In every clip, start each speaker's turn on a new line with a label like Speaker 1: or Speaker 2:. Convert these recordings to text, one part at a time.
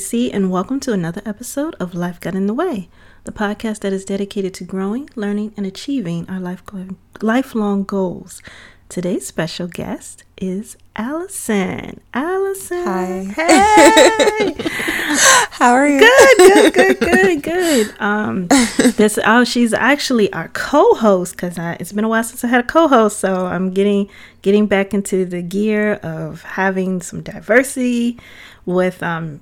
Speaker 1: host, Nikki C., and welcome to another episode of Life Got in the Way, the podcast that is dedicated to growing, learning, and achieving our life lifelong goals. Today's special guest is Allison. Allison.
Speaker 2: Hi.
Speaker 1: Hey.
Speaker 2: How are you?
Speaker 1: good, good, good, good, good. Um, this oh, she's actually our co-host because it's been a while since I had a co-host, so I'm getting getting back into the gear of having some diversity with um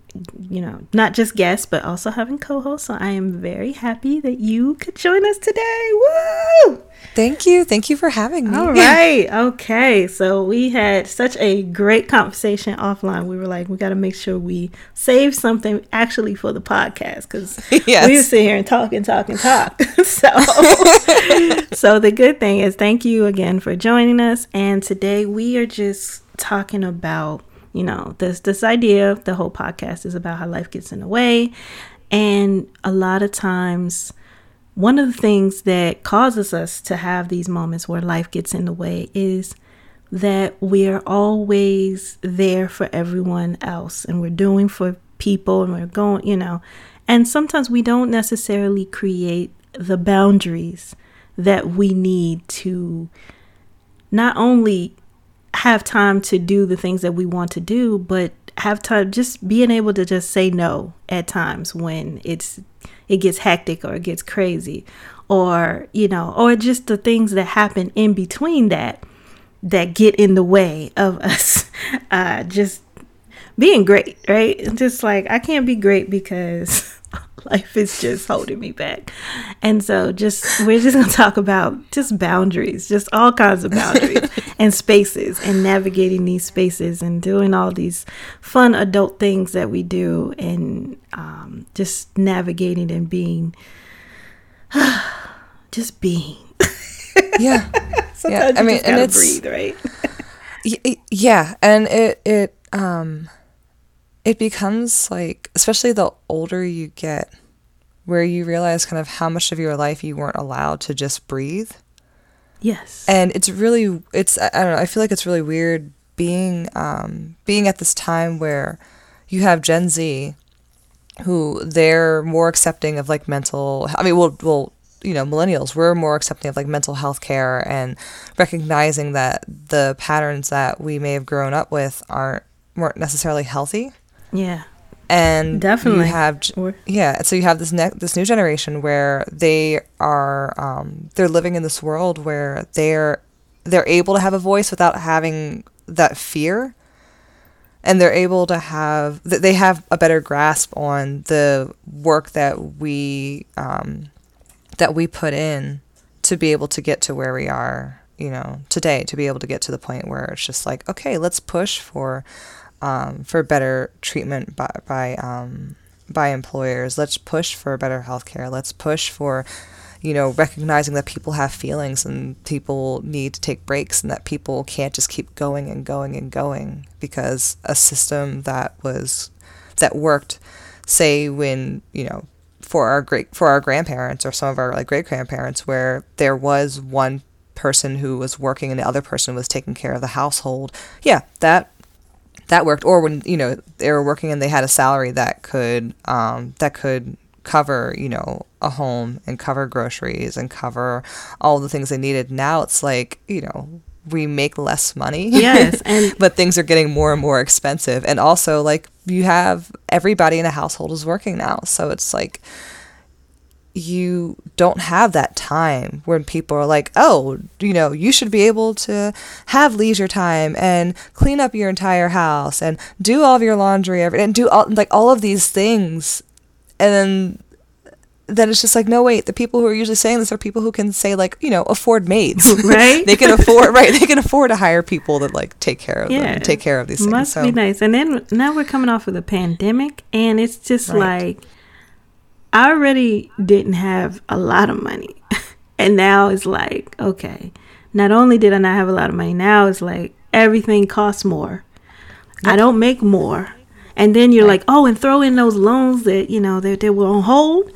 Speaker 1: you know not just guests but also having co-hosts. So i am very happy that you could join us today. Woo!
Speaker 2: Thank you. Thank you for having me.
Speaker 1: all right. Okay. So we had such a great conversation offline. We were like we got to make sure we save something actually for the podcast because
Speaker 2: Yes.
Speaker 1: we sitting here and talk and talk and talk. So so the good thing is thank you again for joining us. And today we are just talking about you know this this idea the whole podcast is about how life gets in the way. And a lot of times one of the things that causes us to have these moments where life gets in the way is that we're always there for everyone else and we're doing for people and we're going you know. And sometimes we don't necessarily create the boundaries that we need to not only have time to do the things that we want to do, but have time just being able to just say no at times when it's it gets hectic or it gets crazy. Or you know or just the things that happen in between that that get in the way of us uh just being great right? Just like i can't be great because life is just holding me back. And so just we're just gonna talk about just boundaries just all kinds of boundaries and spaces and navigating these spaces and doing all these fun adult things that we do and um, just navigating and being just being.
Speaker 2: Yeah.
Speaker 1: sometimes
Speaker 2: I
Speaker 1: you
Speaker 2: mean,
Speaker 1: just
Speaker 2: and it's-
Speaker 1: breathe right?
Speaker 2: Yeah, and it it um it becomes like especially the older you get where you realize kind of how much of your life you weren't allowed to just breathe.
Speaker 1: yes
Speaker 2: and it's really it's i don't know i feel like it's really weird being um being at this time where you have gen z who they're more accepting of like mental i mean well well you know millennials we're more accepting of like mental health care and recognizing that the patterns that we may have grown up with aren't weren't necessarily healthy
Speaker 1: yeah
Speaker 2: and
Speaker 1: Definitely.
Speaker 2: you have
Speaker 1: Or-
Speaker 2: yeah so you have this ne- this new generation where they are um, they're living in this world where they're they're able to have a voice without having that fear and they're able to have th- they have a better grasp on the work that we um, that we put in to be able to get to where we are you know today to be able to get to the point where it's just like okay let's push for um, for better treatment by by um, by employers. Let's push for better healthcare. Let's push for you know recognizing that people have feelings and people need to take breaks and that people can't just keep going and going and going because a system that was that worked say when you know for our great for our grandparents or some of our like great grandparents where there was one person who was working and the other person was taking care of the household yeah that that worked. Or when you know they were working and they had a salary that could um, that could cover you know a home and cover groceries and cover all the things they needed. Now it's like you know we make less money.
Speaker 1: Yes, and-
Speaker 2: but things are getting more and more expensive. And also like you have everybody in a household is working now. So it's like you don't have that time when people are like, oh, you know, you should be able to have leisure time and clean up your entire house and do all of your laundry every and do all like all of these things, and then then it's just like, no, wait, the people who are usually saying this are people who can say like, you know, afford maids,
Speaker 1: Right.
Speaker 2: they can afford right, they can afford to hire people that like take care of them,
Speaker 1: Yeah.
Speaker 2: and take care of these things.
Speaker 1: Must
Speaker 2: So
Speaker 1: be nice. And then now we're coming off of the pandemic, and it's just
Speaker 2: Right.
Speaker 1: like I already didn't have a lot of money, and now it's like okay. Not only did I not have a lot of money, now it's like everything costs more. I don't make more, and then you're like, oh, and throw in those loans that you know that they were on hold.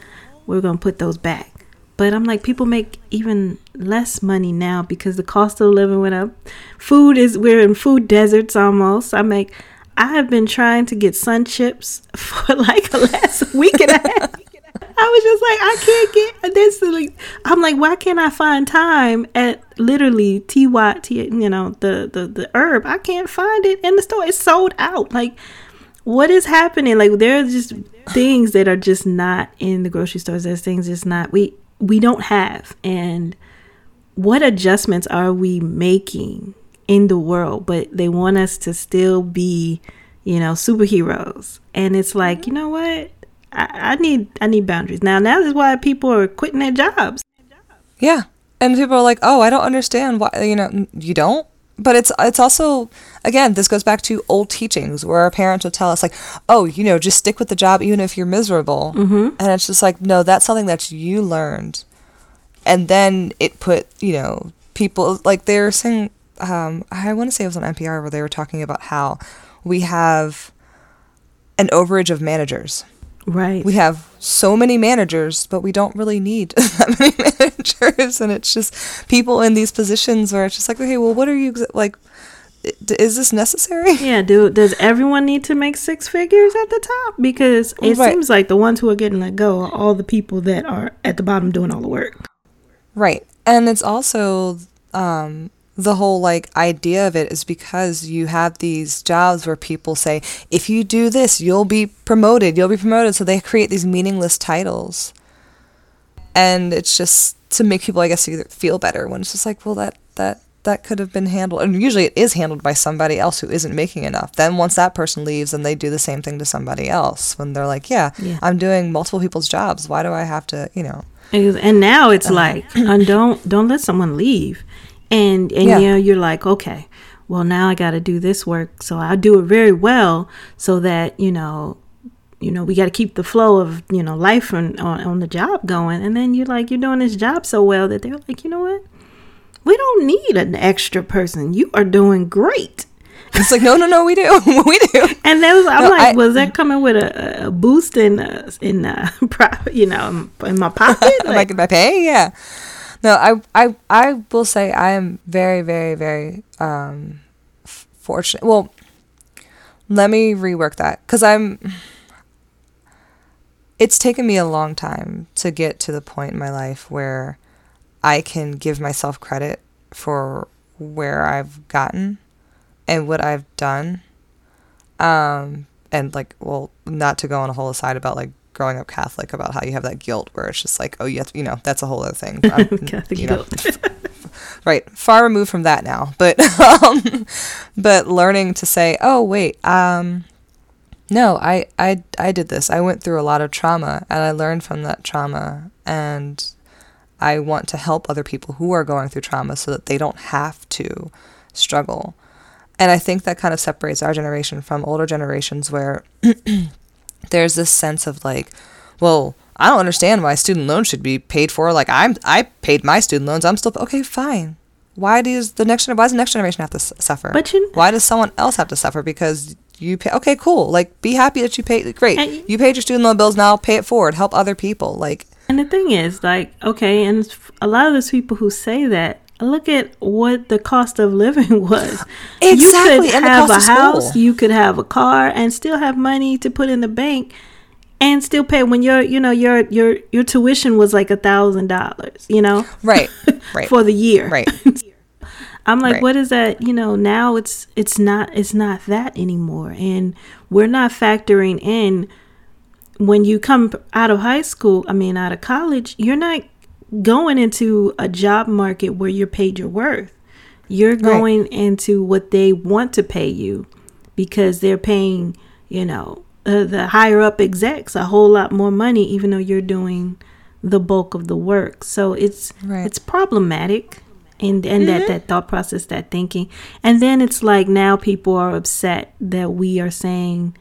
Speaker 1: We're gonna put those back. But I'm like, people make even less money now because the cost of living went up. Food is we're in food deserts almost. I make I have been trying to get sun chips for like a last week and a half. I was just like, I can't get this. Like, I'm like, why can't I find time at literally T Y T? You know, the the the herb. I can't find it in the store. It's sold out. Like, what is happening? Like, there are just things that are just not in the grocery stores. There's things just not we we don't have. And what adjustments are we making in the world? But they want us to still be, you know, superheroes. And it's like, you know what? I, I need I need boundaries. Now now is why people are quitting their jobs.
Speaker 2: Yeah. And people are like, "Oh, I don't understand why." You know, you don't. But it's it's also again, this goes back to old teachings where our parents would tell us like, "Oh, you know, just stick with the job even if you're miserable."
Speaker 1: Mm-hmm.
Speaker 2: And it's just like, no, that's something that you learned, and then it put you know people like they were saying. Um, I want to say it was on NPR where they were talking about how we have an overage of managers.
Speaker 1: Right.
Speaker 2: We have so many managers, but we don't really need that many managers. And it's just people in these positions where it's just like, okay, well, what are you like? Is this necessary?
Speaker 1: Yeah, do does everyone need to make six figures at the top? Because it
Speaker 2: Right.
Speaker 1: seems like the ones who are getting let go are all the people that are at the bottom doing all the work.
Speaker 2: Right. And it's also um, the whole like idea of it is because you have these jobs where people say, if you do this, you'll be promoted, you'll be promoted. So they create these meaningless titles. And it's just to make people, I guess, feel better when it's just like, well, that, that, that could have been handled. And usually it is handled by somebody else who isn't making enough. Then once that person leaves, then they do the same thing to somebody else when they're like, yeah,
Speaker 1: Yeah.
Speaker 2: I'm doing multiple people's jobs. Why do I have to, you know?
Speaker 1: And now it's
Speaker 2: Uh-huh.
Speaker 1: like, and don't don't let someone leave, and and
Speaker 2: Yeah.
Speaker 1: you know you're like, okay, well now I got to do this work, so i'll do it very well, so that you know, you know we got to keep the flow of you know life on, on on the job going, and then you're like you're doing this job so well that they're like, you know what, we don't need an extra person. You are doing great.
Speaker 2: It's like, no, no, no, we do. we do.
Speaker 1: And that was I'm
Speaker 2: No,
Speaker 1: like,
Speaker 2: I-
Speaker 1: was that coming with a, a boost in uh, in uh, you know in my pocket?
Speaker 2: Am I my pay? Yeah. No, I, I, I will say I am very, very, very um, fortunate. Well, let me rework that because I'm. It's taken me a long time to get to the point in my life where I can give myself credit for where I've gotten and what I've done. Um, and like, well, not to go on a whole aside about like growing up Catholic about how you have that guilt where it's just like, oh, you have to, you know, that's a whole other thing.
Speaker 1: Catholic guilt.
Speaker 2: right, far removed from that now, but um, but learning to say, oh, wait, um, no, I, I, I did this. I went through a lot of trauma, and I learned from that trauma, and I want to help other people who are going through trauma so that they don't have to struggle. And I think that kind of separates our generation from older generations where there's this sense of like, well, I don't understand why student loans should be paid for. Like I'm, I paid my student loans. I'm still okay. Fine. Why does the next why does the next generation have to suffer?
Speaker 1: But you-
Speaker 2: why does someone else have to suffer because you pay? Okay, cool. Like be happy that you paid. Great, you paid your student loan bills. Now pay it forward. Help other people. Like
Speaker 1: And the thing is, like, okay, and a lot of those people who say that, look at what the cost of living was. You
Speaker 2: Exactly,
Speaker 1: could
Speaker 2: and
Speaker 1: have a house,
Speaker 2: school.
Speaker 1: you could have a car, and still have money to put in the bank, and still pay when your, you know, your your your tuition was like a thousand dollars, you know,
Speaker 2: right, right,
Speaker 1: for the year.
Speaker 2: right.
Speaker 1: I'm like,
Speaker 2: Right.
Speaker 1: what is that? You know, now it's it's not it's not that anymore, and we're not factoring in when you come out of high school. I mean, out of college, you're not going into a job market where you're paid your worth. You're going into what they want to pay you because they're paying, you know, uh, the higher up execs a whole lot more money, even though you're doing the bulk of the work. So it's
Speaker 2: Right.
Speaker 1: it's problematic and and that that thought process that thinking and then it's like now people are upset that we are saying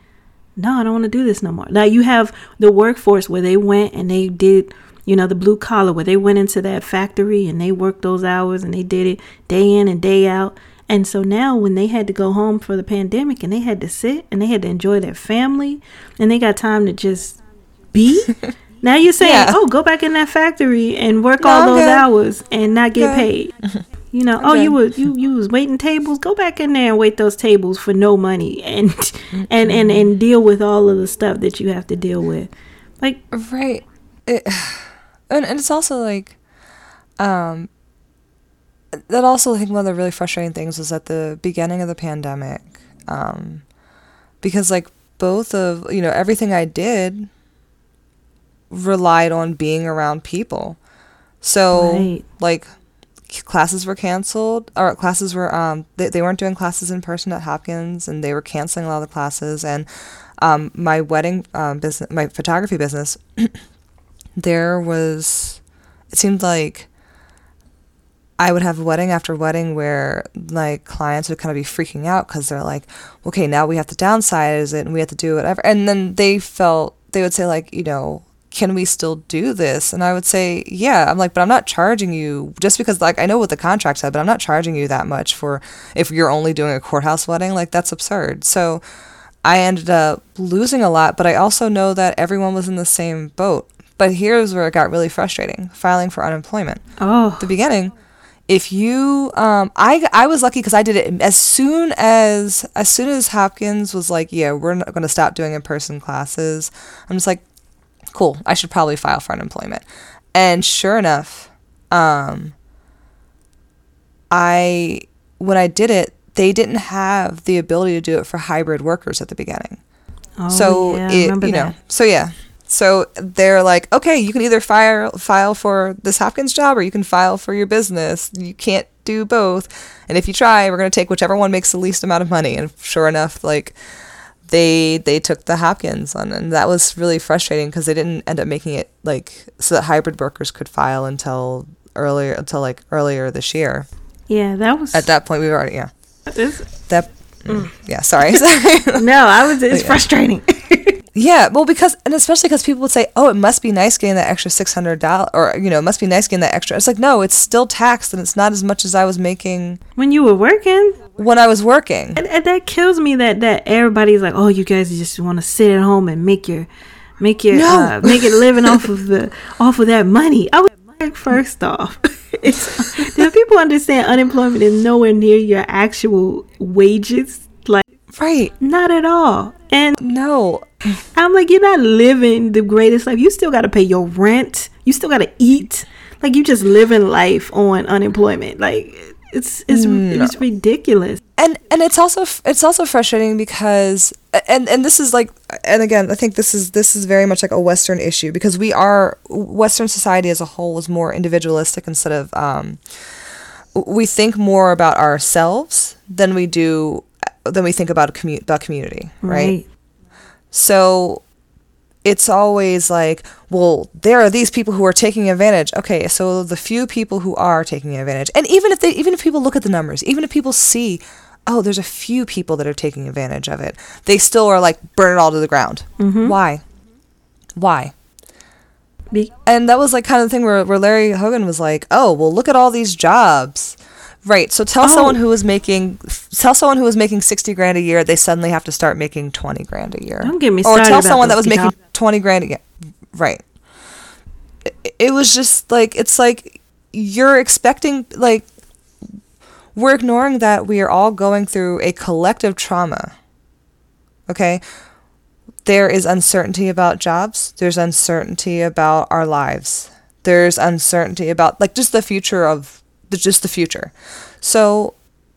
Speaker 1: no i don't want to do this no more now you have the workforce where they went and they did you know the blue collar where they went into that factory and they worked those hours and they did it day in and day out and so now when they had to go home for the pandemic and they had to sit and they had to enjoy their family and they got time to just be now you're saying
Speaker 2: Yeah.
Speaker 1: oh go back in that factory and work
Speaker 2: No,
Speaker 1: all
Speaker 2: I'm
Speaker 1: those
Speaker 2: good.
Speaker 1: hours and not get
Speaker 2: Good.
Speaker 1: paid You know,
Speaker 2: I'm
Speaker 1: oh, you
Speaker 2: good.
Speaker 1: was you you was waiting tables. Go back in there and wait those tables for no money, and and and and deal with all of the stuff that you have to deal with. Like,
Speaker 2: Right. It, and, and it's also like, um, that also I think one of the really frustrating things was at the beginning of the pandemic, um, because like both of you know everything I did relied on being around people, so
Speaker 1: Right.
Speaker 2: like classes were canceled or classes were um they, they weren't doing classes in person at Hopkins and they were canceling a lot of the classes and um my wedding um business my photography business there was it seemed like I would have wedding after wedding where like clients would kind of be freaking out because they're like, okay, now we have to downsize it and we have to do whatever. And then they felt, they would say, like, you know, can we still do this? And I would say, yeah. I'm like, but I'm not charging you just because, like, I know what the contract said, but I'm not charging you that much for if you're only doing a courthouse wedding. Like, that's absurd. So I ended up losing a lot, but I also know that everyone was in the same boat. But here's where it got really frustrating filing for unemployment
Speaker 1: oh,
Speaker 2: the beginning if you um i i was lucky because i did it as soon as as soon as hopkins was like yeah we're not going to stop doing in-person classes i'm just like cool i should probably file for unemployment and sure enough um i when i did it they didn't have the ability to do it for hybrid workers at the beginning
Speaker 1: oh,
Speaker 2: so
Speaker 1: yeah, I
Speaker 2: it,
Speaker 1: remember
Speaker 2: you know,
Speaker 1: that.
Speaker 2: so yeah. So they're like, okay, you can either file file for this Hopkins job or you can file for your business. You can't do both. And if you try, we're going to take whichever one makes the least amount of money. And sure enough, like they they took the Hopkins one, and that was really frustrating because they didn't end up making it like so that hybrid workers could file until earlier until like earlier this year.
Speaker 1: Yeah, that was
Speaker 2: At that point, we were already yeah
Speaker 1: it's-
Speaker 2: that mm, yeah sorry sorry.
Speaker 1: no, I was. It's
Speaker 2: Yeah.
Speaker 1: frustrating.
Speaker 2: Yeah, well, because and especially because people would say, "Oh, it must be nice getting that extra six hundred dollars," or you know, it must be nice getting that extra. It's like, no, it's still taxed, and it's not as much as I was making
Speaker 1: when you were working,
Speaker 2: when I was working.
Speaker 1: and, and that kills me. That that everybody's like, oh, you guys just want to sit at home and make your make your
Speaker 2: No.
Speaker 1: uh, make it living off of the off of that money. I was like, first off, it's, do people understand unemployment is nowhere near your actual wages? Like,
Speaker 2: Right?
Speaker 1: not at all. And
Speaker 2: No.
Speaker 1: I'm like, you're not living the greatest life. You still got to pay your rent. You still got to eat. Like you just living life on unemployment. Like it's it's it's ridiculous.
Speaker 2: and and it's also it's also frustrating because and and this is like and again I think this is this is very much like a Western issue because we are Western society as a whole is more individualistic instead of um, we think more about ourselves than we do than we think about a commu- about community right? So it's always like, well, there are these people who are taking advantage. Okay, so the few people who are taking advantage, and even if they, even if people look at the numbers, even if people see, oh, there's a few people that are taking advantage of it, they still are like burn it all to the ground. Mm-hmm. Why? Why?
Speaker 1: Be-
Speaker 2: And that was like kind of the thing where, where Larry Hogan was like, oh, well, look at all these jobs. Right. So tell
Speaker 1: Oh.
Speaker 2: someone who was making tell someone who was making sixty grand a year they suddenly have to start making twenty grand a year.
Speaker 1: Don't get me
Speaker 2: Or tell someone that was making twenty grand a year. Right. It, it was just like it's like you're expecting like we're ignoring that we are all going through a collective trauma. Okay? There is uncertainty about jobs. There's uncertainty about our lives. There's uncertainty about like just the future of the just the future. So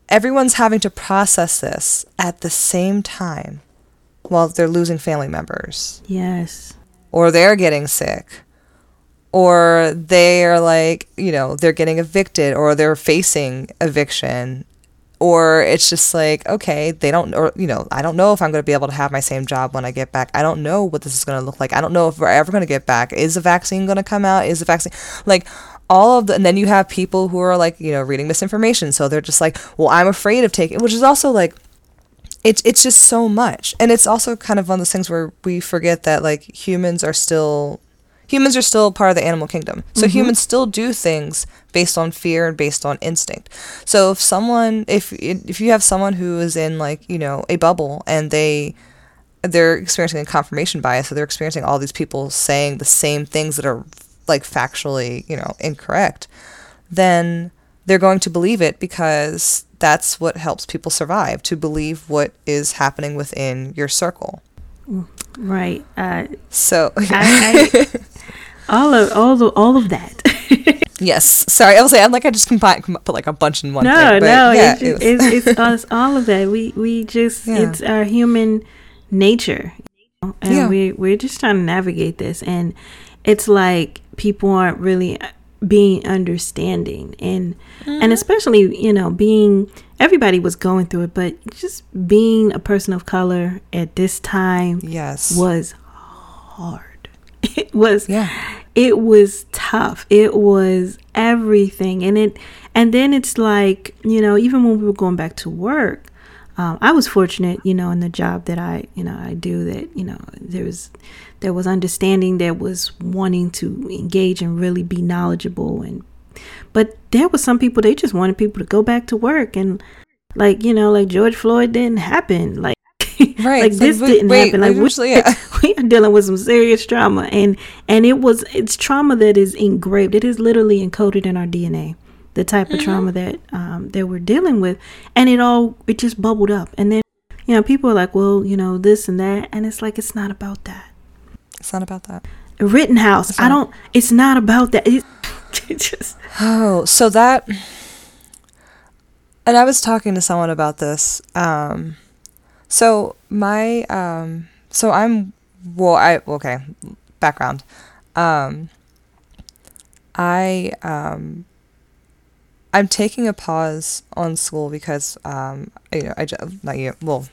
Speaker 2: everyone's having to process this at the same time while they're losing family members
Speaker 1: Yes.
Speaker 2: or they're getting sick or they're like, you know, they're getting evicted or they're facing eviction or it's just like, okay, they don't or you know, I don't know if I'm going to be able to have my same job when I get back. I don't know what this is going to look like. I don't know if we're ever going to get back. Is the vaccine going to come out? Is the vaccine like all of the and then you have people who are like, you know, reading misinformation. So they're just like, well, I'm afraid of taking which is also like it's it's just so much. And it's also kind of one of those things where we forget that like humans are still humans are still part of the animal kingdom. So mm-hmm. humans still do things based on fear and based on instinct. So if someone if if you have someone who is in like you know a bubble and they they're experiencing a confirmation bias so they're experiencing all these people saying the same things that are like factually you know incorrect then they're going to believe it because that's what helps people survive to believe what is happening within your circle.
Speaker 1: Right. Uh,
Speaker 2: So,
Speaker 1: I, I, all of all of all of that.
Speaker 2: yes. Sorry, I was like, I'm like, I just combine, com- put like a bunch in one.
Speaker 1: no,
Speaker 2: thing, but
Speaker 1: no,
Speaker 2: yeah,
Speaker 1: it's,
Speaker 2: it
Speaker 1: it's, it's us, all of that. We we just
Speaker 2: Yeah.
Speaker 1: it's our human nature, you know, and
Speaker 2: Yeah.
Speaker 1: we we're just trying to navigate this, and it's like people aren't really being understanding, and
Speaker 2: Mm-hmm.
Speaker 1: and especially you know being everybody was going through it, but just being a person of color at this time
Speaker 2: yes.
Speaker 1: was hard. It was
Speaker 2: Yeah.
Speaker 1: it was tough. It was everything. And it and then it's like, you know, even when we were going back to work, um, I was fortunate, you know, in the job that I, you know, I do that, you know, there was there was understanding, there was wanting to engage and really be knowledgeable and but there was some people they just wanted people to go back to work and like, you know, like George Floyd didn't happen. Like
Speaker 2: Right,
Speaker 1: like
Speaker 2: it's like,
Speaker 1: this didn't
Speaker 2: wait,
Speaker 1: happen. Like
Speaker 2: we yeah.
Speaker 1: we are dealing with some serious trauma, and and it was it's trauma that is engraved. It is literally encoded in our DNA. The type of trauma that um, that we're dealing with, and it all it just bubbled up, and then you know people are like, well, you know this and that, and it's like it's not about that.
Speaker 2: It's not about that.
Speaker 1: Rittenhouse, I don't. It's not about that. It's, it just
Speaker 2: Oh, so that. And I was talking to someone about this. Um, so my um, so I'm well. I okay. Background. Um, I um, I'm taking a pause on school because um, you know I just not you well,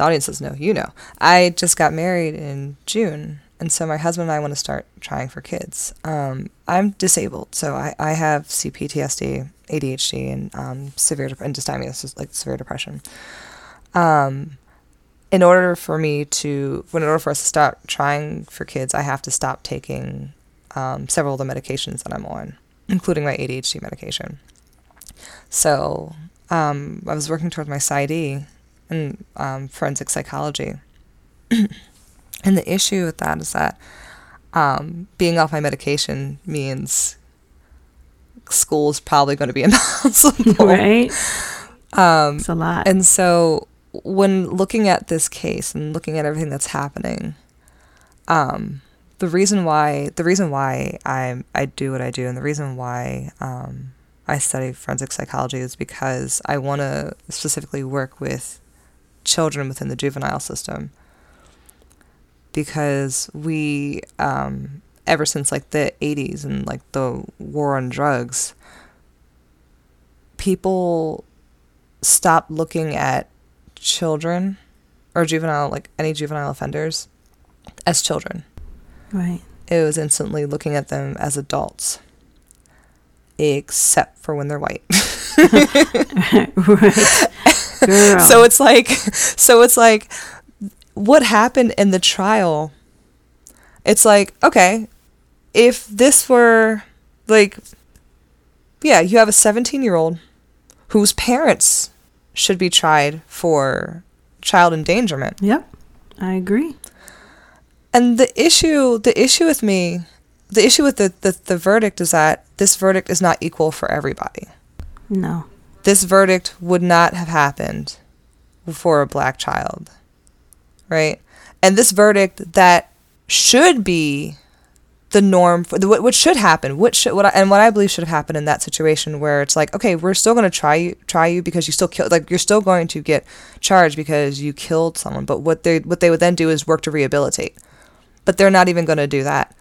Speaker 2: the audience doesn't know. You know, I just got married in June, and so my husband and I want to start trying for kids. Um, I'm disabled, so I, I have CPTSD, ADHD, and um, severe dep- and dysthymia, so like severe depression. Um, in order for me to, in order for us to start trying for kids, I have to stop taking um, several of the medications that I'm on, including my ADHD medication. So um, I was working towards my PsyD in um, forensic psychology. and the issue with that is that um, being off my medication means school is probably going to be impossible.
Speaker 1: right.
Speaker 2: Um,
Speaker 1: It's a lot.
Speaker 2: and so when looking at this case and looking at everything that's happening, um, the reason why the reason why I I do what I do and the reason why um, I study forensic psychology is because I want to specifically work with children within the juvenile system because we um, ever since like the 80s and like the war on drugs people stopped looking at children or juvenile like any juvenile offenders as children
Speaker 1: right.
Speaker 2: it was instantly looking at them as adults except for when they're white
Speaker 1: right.
Speaker 2: So it's like so it's like what happened in the trial it's like okay if this were like yeah you have a 17 year old whose parents should be tried for child endangerment
Speaker 1: Yep. I agree.
Speaker 2: and the issue the issue with me the issue with the, the, the verdict is that this verdict is not equal for everybody
Speaker 1: No.
Speaker 2: This verdict would not have happened for a black child, right? And this verdict that should be the norm for the, what, what should happen, what should what I, and what I believe should have happened in that situation where it's like, okay, we're still going to try you try you because you still killed like you're still going to get charged because you killed someone, but what they what they would then do is work to rehabilitate. But they're not even going to do that.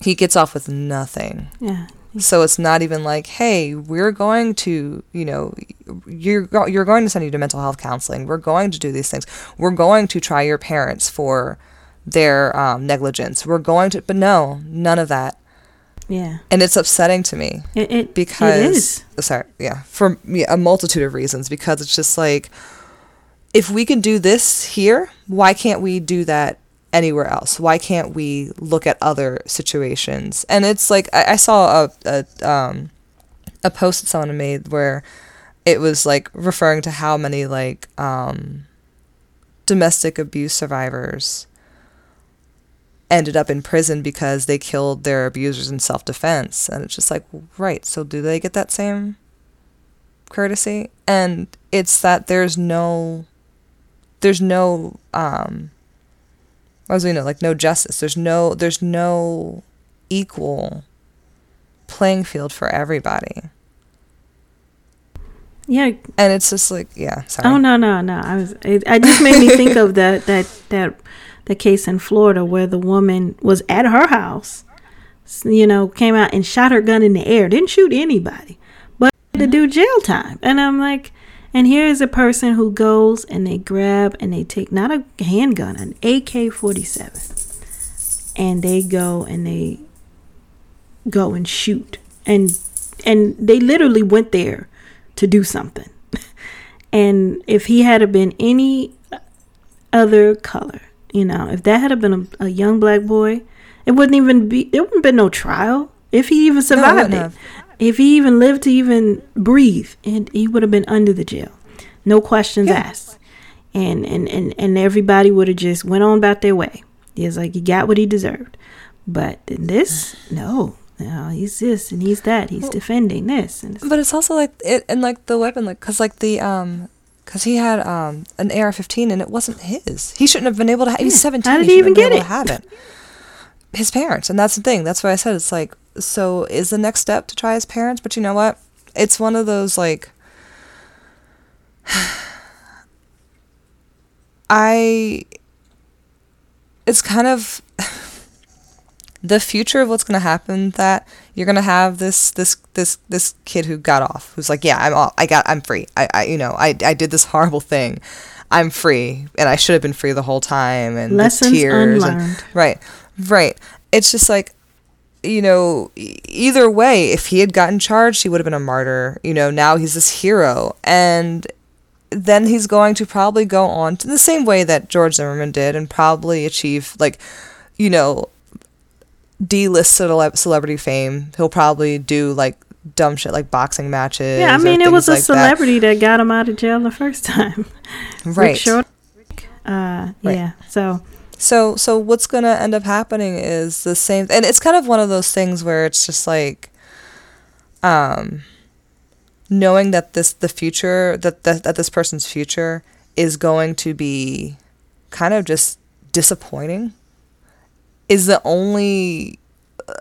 Speaker 2: He gets off with nothing.
Speaker 1: Yeah.
Speaker 2: So it's not even like, hey, we're going to, you know, you're go- you're going to send you to mental health counseling. We're going to do these things. We're going to try your parents for their um, negligence. We're going to, but no, none of that.
Speaker 1: Yeah.
Speaker 2: And it's upsetting to me
Speaker 1: It, it
Speaker 2: because,
Speaker 1: it is.
Speaker 2: oh, sorry, yeah, for yeah, a multitude of reasons. Because it's just like, if we can do this here, why can't we do that anywhere else? Why can't we look at other situations? And it's like I, I saw a, a um a post that someone made where it was like referring to how many like um domestic abuse survivors ended up in prison because they killed their abusers in self-defense and it's just like right so do they get that same courtesy and it's that there's no there's no um as we know like no justice there's no there's no equal playing field for everybody
Speaker 1: Yeah.
Speaker 2: and it's just like yeah sorry
Speaker 1: Oh no no no! I was. It, I just made me think of that that that the case in Florida where the woman was at her house, you know, came out and shot her gun in the air. Didn't shoot anybody, but to mm-hmm. do jail time. And I'm like, and here is a person who goes and they grab and they take not a handgun, an AK-47, and they go and they go and shoot and and they literally went there to do something. And if he had have been any other color, you know, if that had been a, a young black boy, it wouldn't even be. There wouldn't been no trial if he even survived
Speaker 2: wouldn't
Speaker 1: it. If he even lived to even breathe, and he would have been under the jail, no questions
Speaker 2: Yeah.
Speaker 1: asked, and and and and everybody would have just went on about their way. It's like he got what he deserved, but in this, no. No, he's this and he's that. He's defending this and it's-
Speaker 2: But it's also like it and like the weapon, like because like the um, because he had um an AR-15 and it wasn't his. He shouldn't have been able to. Ha- he's
Speaker 1: Yeah.
Speaker 2: seventeen.
Speaker 1: How did
Speaker 2: he
Speaker 1: he even get
Speaker 2: to have it. His parents, and that's the thing. That's why I said it's like so. Is the next step to try his parents? But you know what? It's one of those like. I. It's kind of the future of what's going to happen that you're going to have this this this this kid who got off who's like yeah i'm off i got i'm free i, I you know I, I did this horrible thing i'm free and i should have been free the whole time and
Speaker 1: Lessons
Speaker 2: tears and- right right it's just like you know either way if he had gotten charged he would have been a martyr you know now he's this hero and then he's going to probably go on to the same way that George Zimmerman did and probably achieve like you know D-list cele- celebrity fame. He'll probably do like dumb shit like boxing matches.
Speaker 1: Yeah, I mean, it was a
Speaker 2: like
Speaker 1: celebrity that. got him out of jail the first time. Rick
Speaker 2: Right.
Speaker 1: Short. Uh,
Speaker 2: Right.
Speaker 1: yeah. So
Speaker 2: So so what's gonna end up happening is the same, and it's kind of one of those things where it's just like, um, knowing that this the future that that, that this person's future is going to be kind of just disappointing is the only uh,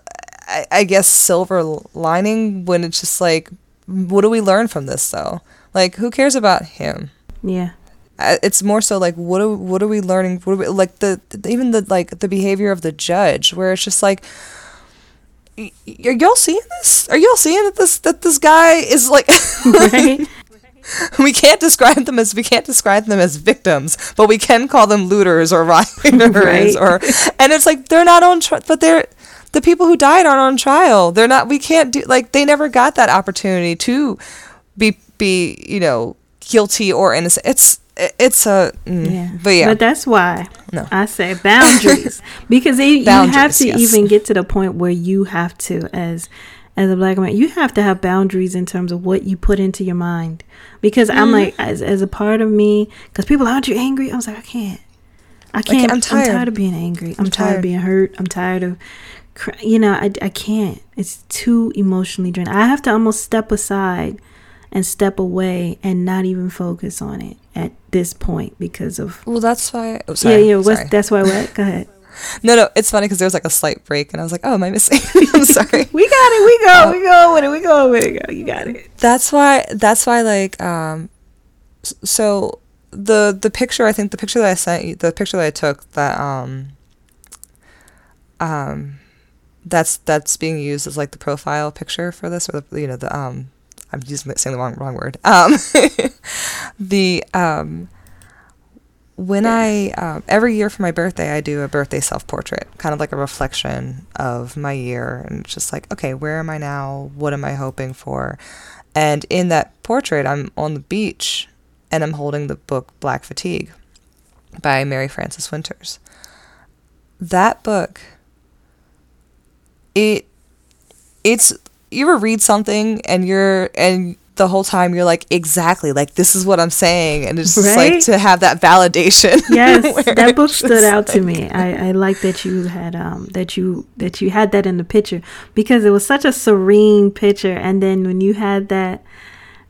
Speaker 2: I, I guess silver lining when it's just like what do we learn from this though? Like who cares about him?
Speaker 1: Yeah,
Speaker 2: Uh, it's more so like what are what are we learning what are we, like the, even the like the behavior of the judge where it's just like y- are y'all seeing this are y'all seeing that this that this guy is like
Speaker 1: right.
Speaker 2: we can't describe them as we can't describe them as victims but we can call them looters or rioters
Speaker 1: Right.
Speaker 2: or and it's like they're not on tri- but they're the people who died aren't on trial they're not we can't do like they never got that opportunity to be be you know guilty or innocent it's it's a mm,
Speaker 1: Yeah.
Speaker 2: but yeah
Speaker 1: But that's why
Speaker 2: No.
Speaker 1: I say boundaries because they, you have to
Speaker 2: yes.
Speaker 1: even get to the point where you have to, as as a black man, you have to have boundaries in terms of what you put into your mind. Because
Speaker 2: Mm-hmm.
Speaker 1: I'm like, as as a part of me, because people, aren't you angry? I was like, I can't. I can't.
Speaker 2: I'm
Speaker 1: I'm
Speaker 2: tired.
Speaker 1: tired. of being angry. I'm, tired.
Speaker 2: tired.
Speaker 1: of being hurt. I'm tired of, cry- you know, I, I can't. It's too emotionally draining. I have to almost step aside and step away and not even focus on it at this point because of
Speaker 2: well that's why oh, sorry,
Speaker 1: yeah, yeah.
Speaker 2: Sorry.
Speaker 1: that's why what? Go ahead.
Speaker 2: no no it's funny because there was like a slight break and i was like oh am i missing i'm sorry
Speaker 1: We got it. We go. we go with it. We go with it. Go. You got it.
Speaker 2: that's why that's why like um so the the picture i think the picture that i sent you the picture that i took that um um that's that's being used as like the profile picture for this or the you know the um i'm using saying the wrong wrong word um the um when I um, every year for my birthday, I do a birthday self portrait, kind of like a reflection of my year, and it's just like, okay, where am I now? What am I hoping for? And in that portrait, I'm on the beach, and I'm holding the book Black Fatigue by Mary Frances Winters. That book, it, it's you ever read something and you're and the whole time you're like exactly like this is what i'm saying and it's just
Speaker 1: Right?
Speaker 2: like to have that validation
Speaker 1: Yes, that book stood out to me. I, I like that you had um that you that you had that in the picture because it was such a serene picture and then when you had that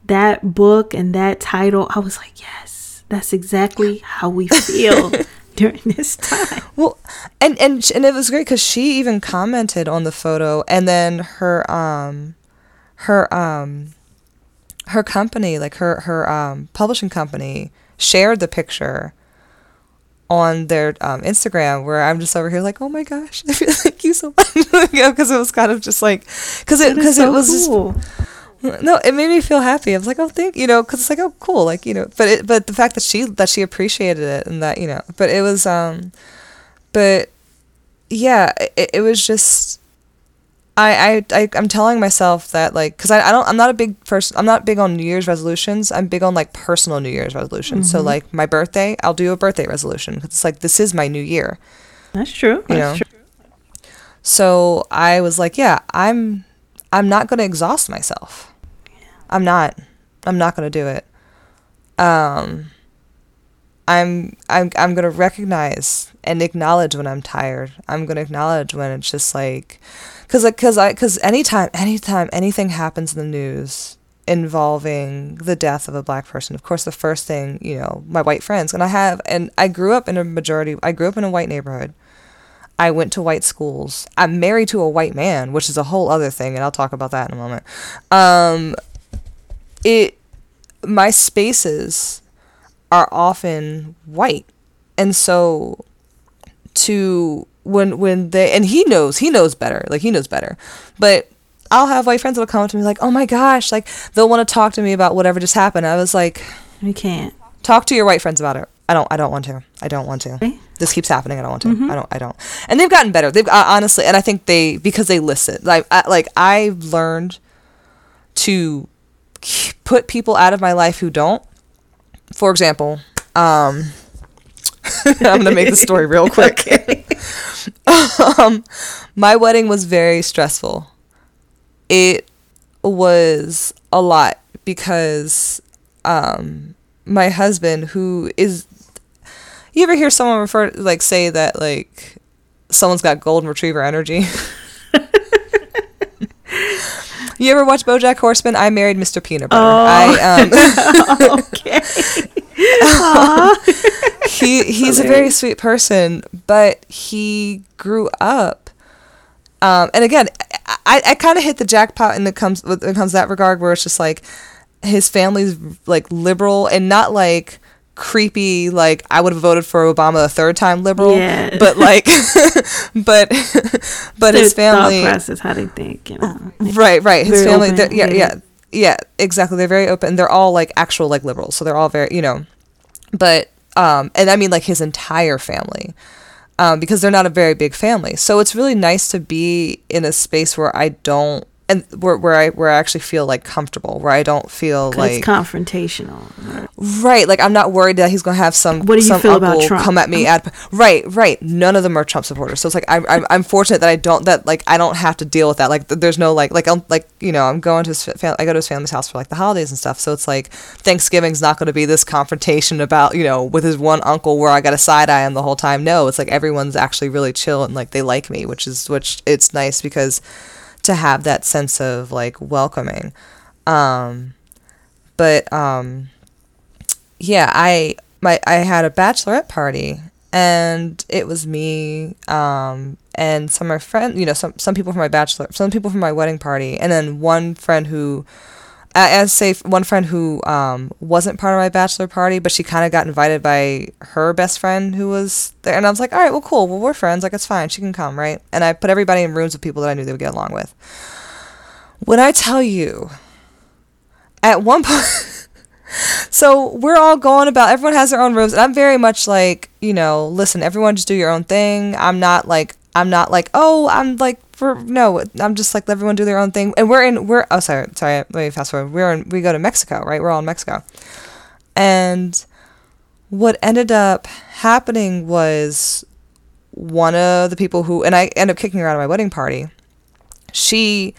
Speaker 1: that book and that title, I was like, yes, that's exactly how we feel during this time.
Speaker 2: Well, and and and it was great because she even commented on the photo, and then her um, her um, her company, like her her um publishing company, shared the picture on their um, Instagram. Where I'm just over here like, oh my gosh, I feel thank you so much, because it was kind of just like, because it because it
Speaker 1: so
Speaker 2: was just
Speaker 1: cool.
Speaker 2: no, it made me feel happy. I was like, oh, thank you know, because it's like, oh, cool, like you know. But it, but the fact that she that she appreciated it and that you know, but it was um, but yeah, it, it was just. I, I, I I'm telling myself that like because I, I don't I'm not a big person I'm not big on New Year's resolutions I'm big on like personal New Year's resolutions so like my birthday I'll do a birthday resolution 'cause it's like this is my new year
Speaker 1: That's true.
Speaker 2: you
Speaker 1: That's
Speaker 2: know.
Speaker 1: true.
Speaker 2: So I was like, yeah, I'm I'm not going to exhaust myself. I'm not. I'm not going to do it. Um I'm I'm I'm going to recognize and acknowledge when I'm tired. I'm going to acknowledge when it's just like like cuz I cuz anytime anytime anything happens in the news involving the death of a black person. Of course, the first thing, you know, my white friends and I have and I grew up in a majority I grew up in a white neighborhood. I went to white schools. I'm married to a white man, which is a whole other thing, and I'll talk about that in a moment. Um, it, my spaces are often white, and so to when when they and he knows he knows better, like he knows better, but. I'll have white friends that'll come up to me like, "Oh my gosh!" Like they'll want to talk to me about whatever just happened. I was like,
Speaker 1: We can't.
Speaker 2: talk to your white friends about it. I don't. I don't want to. I don't want to.
Speaker 1: Okay.
Speaker 2: This keeps happening. I don't want to. I don't. I don't. And they've gotten better. They've uh, honestly, and I think they because they listen. Like, I, like I've learned to put people out of my life who don't. For example, um, I'm gonna make the story real quick. um, my wedding was very stressful. It was a lot because um, my husband, who is, you ever hear someone refer like say that like someone's got golden retriever energy? you ever watch BoJack Horseman? I married Mr. Peanut Butter. I um,
Speaker 1: Okay.
Speaker 2: he he's a very sweet person, but he grew up. Um, and again, I, I kind of hit the jackpot when it comes when it comes that regard, where it's just like his family's like liberal and not like creepy like I would have voted for Obama a third time liberal,
Speaker 1: Yeah.
Speaker 2: but like, but but his family
Speaker 1: thought process, how they think, you know.
Speaker 2: right right his
Speaker 1: Very
Speaker 2: family yeah
Speaker 1: yeah.
Speaker 2: yeah yeah exactly they're very open they're all like actual like liberals so they're all very you know but um and i mean like his entire family um because they're not a very big family so it's really nice to be in a space where i don't and where, where i where i actually feel like comfortable where i don't feel like
Speaker 1: it's confrontational.
Speaker 2: Right, like I'm not worried that he's gonna have some
Speaker 1: What do you
Speaker 2: some
Speaker 1: feel about Trump?
Speaker 2: come at me at right, right. None of them are Trump supporters, so it's like I'm I'm, I'm fortunate that I don't that like I don't have to deal with that. Like there's no like like I'm like you know I'm going to his fa- I go to his family's house for like the holidays and stuff. So it's like Thanksgiving's not going to be this confrontation about you know with his one uncle where I got a side eye him the whole time. No, it's like everyone's actually really chill and like they like me, which is which it's nice because to have that sense of like welcoming. Um, but um yeah, I my I had a bachelorette party and it was me um and some of my friends, you know, some some people from my bachelor, some people from my wedding party and then one friend who I I say one friend who um wasn't part of my bachelor party, but she kind of got invited by her best friend who was there and I was like, "All right, well cool. Well, we're friends. Like it's fine. She can come, right?" And I put everybody in rooms with people that I knew they would get along with. When I tell you at one point so we're all going about everyone has their own rooms and i'm very much like you know listen everyone just do your own thing i'm not like i'm not like oh i'm like for no i'm just like let everyone do their own thing and we're in we're oh sorry sorry let me fast forward we're in we go to mexico right we're all in mexico and what ended up happening was one of the people who and i ended up kicking her out of my wedding party she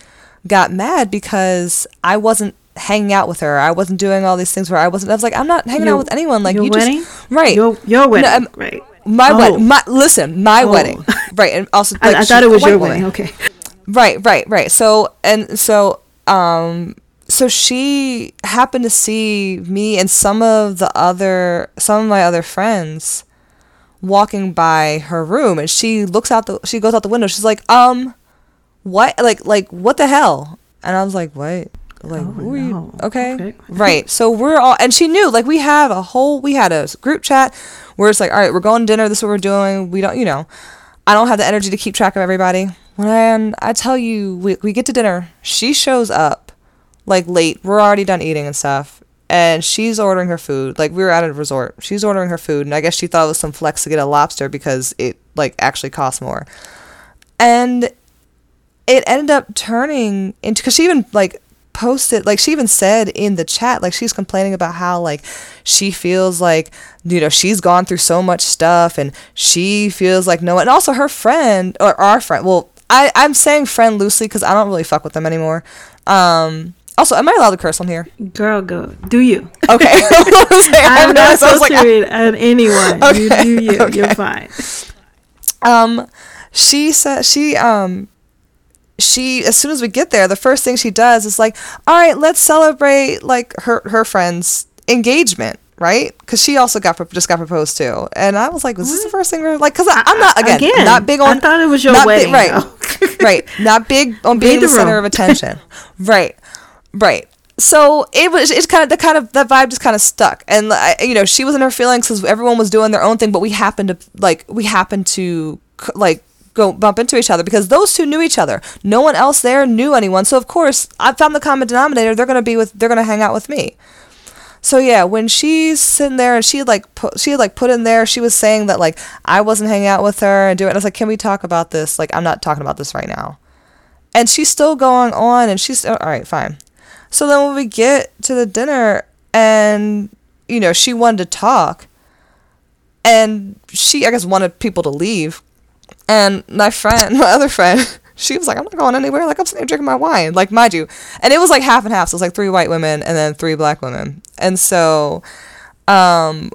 Speaker 2: got mad because I wasn't hanging out with her. I wasn't doing all these things where I wasn't. I was like, I'm not hanging
Speaker 1: Your-
Speaker 2: out with anyone. Like you
Speaker 1: wedding?
Speaker 2: just right.
Speaker 1: Your your wedding,
Speaker 2: um,
Speaker 1: right?
Speaker 2: My
Speaker 1: Oh.
Speaker 2: wedding. My listen, my
Speaker 1: Oh.
Speaker 2: wedding. Right, and also
Speaker 1: I,
Speaker 2: like,
Speaker 1: I
Speaker 2: she's
Speaker 1: thought it was your wedding. Okay.
Speaker 2: Right, right, right. So and so um so she happened to see me and some of the other some of my other friends walking by her room and she looks out the she goes out the window. She's like, "Um what? Like like what the hell?" And I was like, "What?" Like,
Speaker 1: Oh,
Speaker 2: who are you?
Speaker 1: no.
Speaker 2: Okay.
Speaker 1: Okay.
Speaker 2: right. So we're all, and she knew, like, we have a whole, we had a group chat where it's like, all right, we're going to dinner. This is what we're doing. We don't, you know, I don't have the energy to keep track of everybody. When I tell you, we, we get to dinner, she shows up like late. We're already done eating and stuff. And she's ordering her food. Like we were at a resort. She's ordering her food. And I guess she thought it was some flex to get a lobster because it like actually costs more. And it ended up turning into, cause she even like posted, like she even said in the chat, like she's complaining about how like she feels like, you know, she's gone through so much stuff and she feels like no one, and also her friend or our friend, well, I, I'm saying friend loosely because I don't really fuck with them anymore. Um, also, am I allowed to curse on here?
Speaker 1: Girl, go. Do you?
Speaker 2: Okay. I
Speaker 1: I'm not
Speaker 2: so I was
Speaker 1: supposed
Speaker 2: like,
Speaker 1: to read at anyone. You do you.
Speaker 2: okay.
Speaker 1: You're fine.
Speaker 2: um she said she um she as soon as we get there the first thing she does is like all right let's celebrate like her her friend's engagement right? Because she also got just got proposed to. And i was like was this the first thing we're like because i'm not again,
Speaker 1: Again,
Speaker 2: not big on
Speaker 1: I thought it was your wedding.
Speaker 2: big, right right not big on being
Speaker 1: Read
Speaker 2: the,
Speaker 1: the
Speaker 2: center of attention. Right right. So it was it's kind of the kind of that vibe just kind of stuck. And I, you know she was in her feelings because everyone was doing their own thing but we happened to like we happened to like go bump into each other because those two knew each other no one else there knew anyone so of course i found the common denominator they're going to be with they're to hang out with me so yeah, when she's sitting there and she like put, she like put in there, she was saying that like I wasn't hanging out with her and doing. It. I was like, can we talk about this? Like I'm not talking about this right now. And she's still going on, and she's oh, all right, fine. So then when we get to the dinner, and you know she wanted to talk, and she I guess wanted people to leave, and my friend, my other friend, she was like, I'm not going anywhere. Like, I'm sitting here drinking my wine. Like, mind you. And it was like half and half. So it was like three white women and then three black women. And so, um,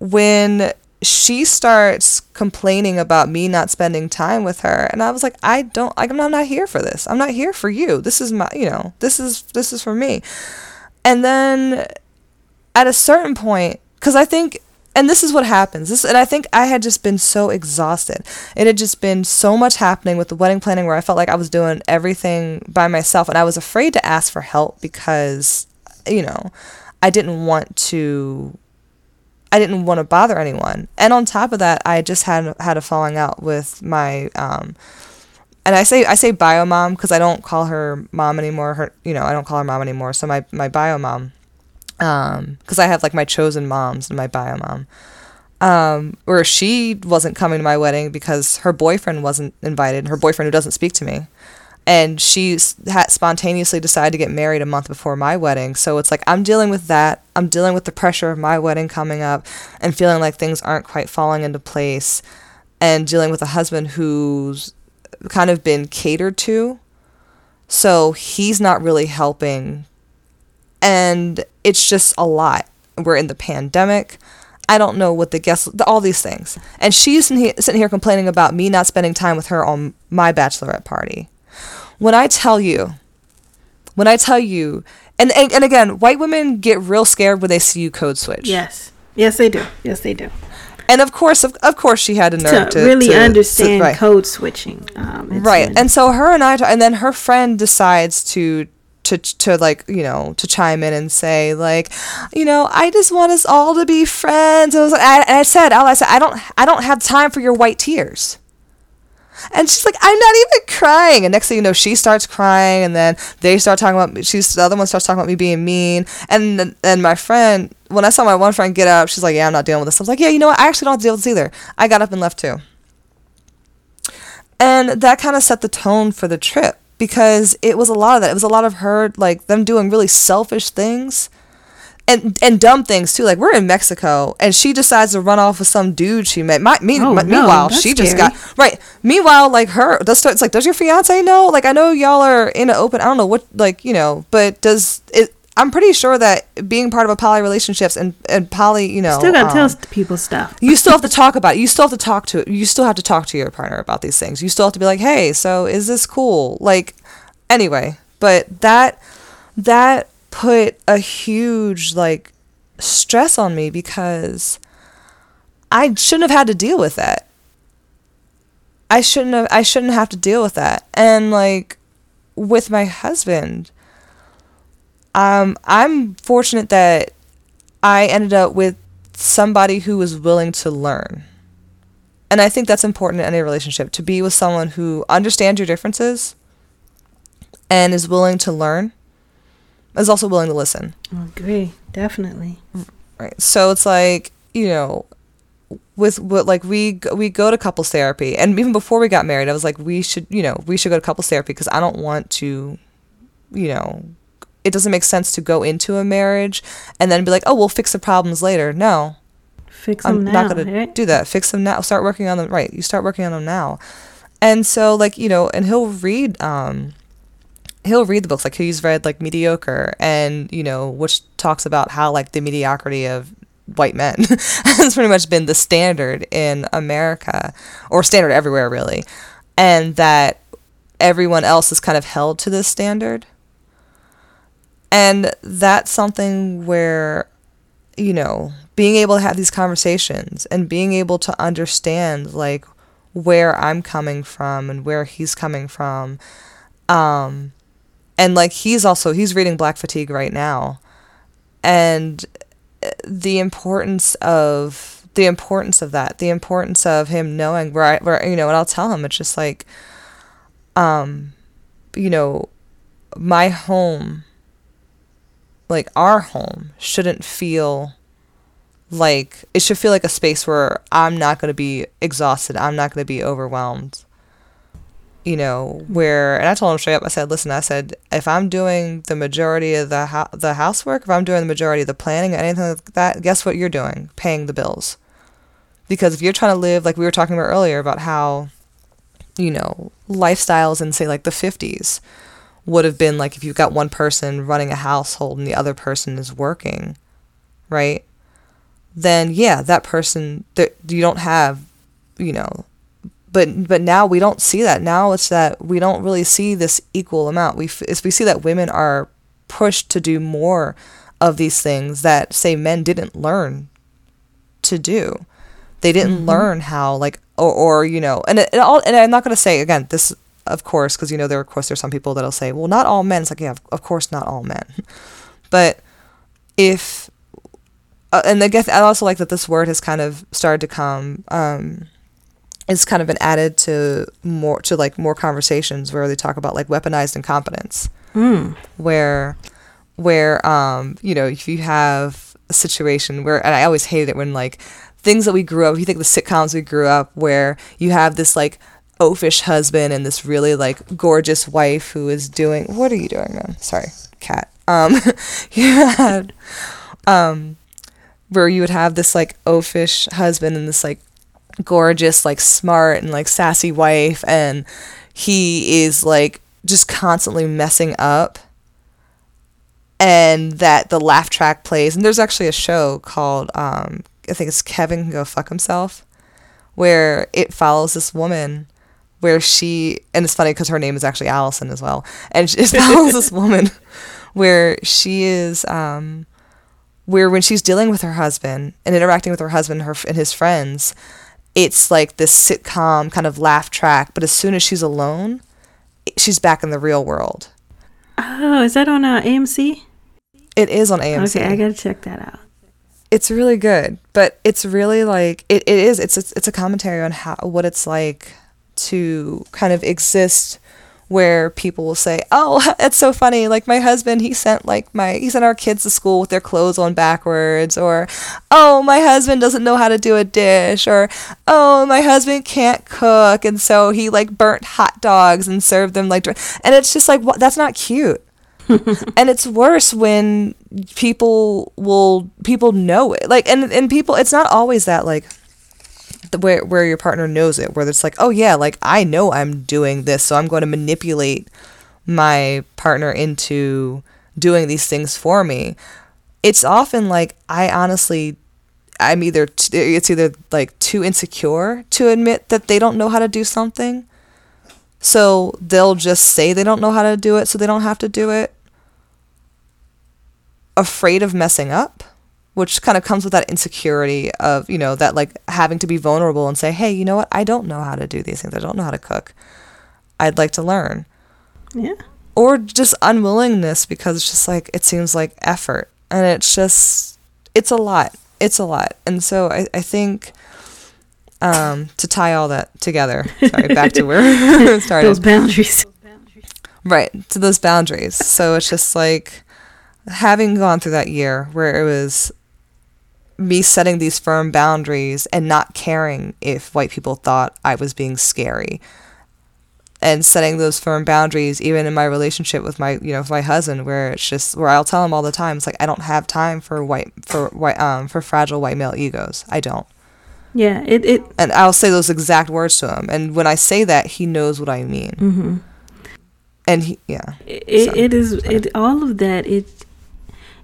Speaker 2: when she starts complaining about me not spending time with her, and I was like, I don't, like, I'm not, I'm not here for this. I'm not here for you. This is my, you know, this is, this is for me. And then at a certain point, because I think, and this is what happens. This, and I think I had just been so exhausted. It had just been so much happening with the wedding planning where I felt like I was doing everything by myself, and I was afraid to ask for help because, you know, I didn't want to. I didn't want to bother anyone, and on top of that, I just had had a falling out with my um, and I say I say bio mom because I don't call her mom anymore. Her, you know, I don't call her mom anymore. So my my bio mom, um, because I have like my chosen moms and my bio mom, um, where she wasn't coming to my wedding because her boyfriend wasn't invited. Her boyfriend who doesn't speak to me, and she had spontaneously decided to get married a month before my wedding. So it's like I'm dealing with that. I'm dealing with the pressure of my wedding coming up, and feeling like things aren't quite falling into place, and dealing with a husband who's kind of been catered to. So he's not really helping. And it's just a lot. We're in the pandemic. I don't know what the guests, all these things. And she's sitting here, sitting here complaining about me not spending time with her on my bachelorette party. When I tell you, when I tell you, and, and, and again, white women get real scared when they see you code switch.
Speaker 1: Yes. Yes, they do. Yes, they do.
Speaker 2: And of course, of, of course, she had a nerve
Speaker 1: To,
Speaker 2: to,
Speaker 1: really
Speaker 2: to- to-
Speaker 1: understand
Speaker 2: right.
Speaker 1: code switching. Um,
Speaker 2: right
Speaker 1: been-
Speaker 2: and so her and i and then her friend decides to to to like you know to chime in and say like you know i just want us all to be friends and i, was like, I, I said loud, i said i don't i don't have time for your white tears and she's like, I'm not even crying. And next thing you know, she starts crying, and then they start talking about. She's the other one starts talking about me being mean. And and my friend, when I saw my one friend get up, she's like, Yeah, I'm not dealing with this. I was like, Yeah, you know what? I actually don't have to deal with this either. I got up and left too. And that kind of set the tone for the trip because it was a lot of that. It was a lot of her, like them doing really selfish things and and dumb things too. Like we're in Mexico, and she decides to run off with some dude she met. My, me,
Speaker 1: Oh,
Speaker 2: my-
Speaker 1: no,
Speaker 2: meanwhile, she just got right. Meanwhile, like her, does it's like, does your fiance know? Like I know y'all are in an open. I don't know what, like you know, but does it? I'm pretty sure that being part of a poly relationships and, and poly, you know,
Speaker 1: Still gotta
Speaker 2: um,
Speaker 1: tell people stuff.
Speaker 2: you still have to talk about it. You still have to talk to you still have to talk to your partner about these things. You still have to be like, "Hey, so is this cool?" Like anyway, but that that put a huge like stress on me because I shouldn't have had to deal with that. I shouldn't have I shouldn't have to deal with that. And like with my husband, um I'm fortunate that I ended up with somebody who was willing to learn. And I think that's important in any relationship to be with someone who understands your differences and is willing to learn, is also willing to listen.
Speaker 1: I agree, definitely.
Speaker 2: Right. So it's like, you know, with what like we we go to couples therapy and even before we got married, I was like we should, you know, we should go to couples therapy because I don't want to, you know, it doesn't make sense to go into a marriage and then be like, "Oh, we'll fix the problems later." No.
Speaker 1: Fix them
Speaker 2: I'm
Speaker 1: now.
Speaker 2: not going to do that. Fix them now. Start working on them. Right. You start working on them now. And so, like, you know, and he'll read, um, he'll read the books. Like, he's read, like, Mediocre and, you know, which talks about how, like, the mediocrity of white men has pretty much been the standard in America or standard everywhere, really. And that everyone else is kind of held to this standard. And that's something where you know, being able to have these conversations and being able to understand like where I'm coming from and where he's coming from. Um and like he's also he's reading Black Fatigue right now. And uh, the importance of the importance of that, the importance of him knowing where I where you know, and I'll tell him it's just like um you know, my home like our home shouldn't feel like it should feel like a space where I'm not going to be exhausted. I'm not going to be overwhelmed. You know, where and I told him straight up. I said, "Listen, I said if I'm doing the majority of the ho- the housework, if I'm doing the majority of the planning, anything like that, guess what you're doing? Paying the bills. Because if you're trying to live like we were talking about earlier about how, you know, lifestyles in say like the 50s, would have been like if you've got one person running a household and the other person is working, right? Then yeah, that person that you don't have, you know, but but now we don't see that. Now it's that we don't really see this equal amount. We f- is we see that women are pushed to do more of these things that say men didn't learn to do. They didn't mm-hmm. learn how like or, or you know, and it, it all and I'm not going to say again this of course, because you know there of course there's some people that'll say, well, not all men. It's like yeah, of, of course not all men, but if uh, and I guess I also like that this word has kind of started to come. Um, it's kind of been added to more to like more conversations where they talk about like weaponized incompetence,
Speaker 1: Mm.
Speaker 2: where where um you know if you have a situation where and I always hated it when like things that we grew up. If you think the sitcoms we grew up where you have this like oafish husband and this really like gorgeous wife who is doing what are you doing man? Sorry cat. Um you had um where you would have this like oafish husband and this like gorgeous like smart and like sassy wife and he is like just constantly messing up and that the laugh track plays. And there's actually a show called um i think it's kevin can go fuck himself where it follows this woman where she and it's funny because her name is actually allison as well and it follows this woman where she is um where when she's dealing with her husband and interacting with her husband her and his friends it's like this sitcom kind of laugh track but as soon as she's alone she's back in the real world
Speaker 1: Oh, is that on uh, AMC?
Speaker 2: it is on amc
Speaker 1: Okay, I gotta check that out.
Speaker 2: it's really good but it's really like it, it is it's, it's it's a commentary on how what it's like to kind of exist where people will say oh it's so funny. Like my husband he sent like my he sent our kids to school with their clothes on backwards or oh my husband doesn't know how to do a dish or oh my husband can't cook and so he like burnt hot dogs and served them like and it's just like what that's not cute. And it's worse when people will people know it. Like and and people it's not always that like the where where your partner knows it where it's like oh yeah like i know i'm doing this so i'm going to manipulate my partner into doing these things for me. It's often like I honestly I'm either t- it's either like too insecure to admit that they don't know how to do something. So they'll just say they don't know how to do it so they don't have to do it. Afraid of messing up, which kind of comes with that insecurity of, you know, that like having to be vulnerable and say, "Hey, you know what? I don't know how to do these things. I don't know how to cook. I'd like to learn."
Speaker 1: Yeah.
Speaker 2: Or just unwillingness because it's just like it seems like effort and it's just it's a lot it's a lot. And so I, I think um, to tie all that together, sorry, back to where we started.
Speaker 1: Those boundaries.
Speaker 2: Right, to those boundaries. So it's just like having gone through that year where it was me setting these firm boundaries and not caring if white people thought I was being scary. And setting those firm boundaries, even in my relationship with my, you know, with my husband, where it's just where I'll tell him all the time, it's like I don't have time for white for white um for fragile white male egos. I don't.
Speaker 1: Yeah, it it
Speaker 2: And I'll say those exact words to him, and when I say that, he knows what I mean.
Speaker 1: Mm-hmm.
Speaker 2: And he, yeah,
Speaker 1: it, it is it all of that it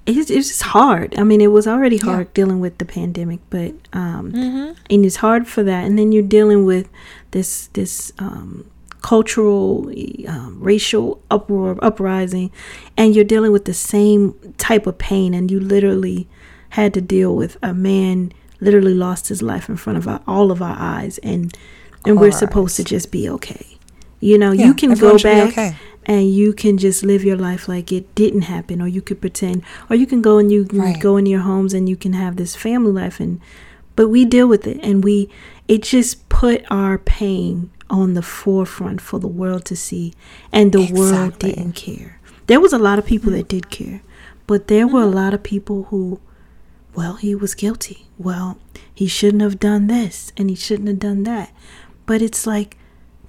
Speaker 1: it's, it's just hard i mean it was already
Speaker 2: Yeah.
Speaker 1: hard dealing with the pandemic but um
Speaker 2: mm-hmm.
Speaker 1: and it's hard for that and then you're dealing with this this um cultural um, racial uproar uprising and you're dealing with the same type of pain and you literally had to deal with a man literally lost his life in front of our, all of our eyes and and
Speaker 2: All
Speaker 1: we're supposed to just be okay you know
Speaker 2: Yeah,
Speaker 1: you can go back
Speaker 2: okay.
Speaker 1: And you can just live your life like it didn't happen or you could pretend or you can go and you can
Speaker 2: Right.
Speaker 1: go in your homes and you can have this family life and but we deal with it and we it just put our pain on the forefront for the world to see and the world didn't care. There was a lot of people that did care but there were a mm-hmm. lot of people who well he was guilty. Well he shouldn't have done this and he shouldn't have done that. But it's like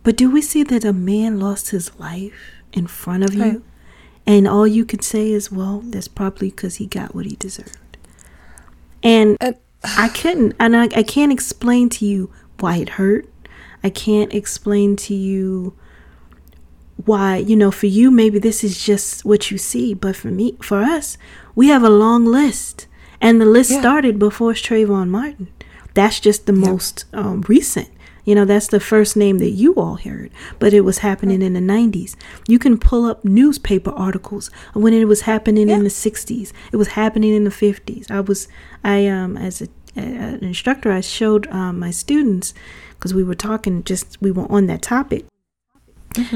Speaker 1: but do we see that a man lost his life in front of you. And all you could say is well that's probably because he got what he deserved. And
Speaker 2: And-
Speaker 1: i couldn't and I, I can't explain to you why it hurt. I can't explain to you why you know for you maybe this is just what you see but for me for us we have a long list. And the list
Speaker 2: Yeah.
Speaker 1: started before Trayvon Martin. That's just the most um, recent you know that's the first name that you all heard but it was happening in the 90s you can pull up newspaper articles when it was happening in the 60s it was happening in the 50s i was i um as a, a an instructor i showed um, my students because we were talking just we were on that topic.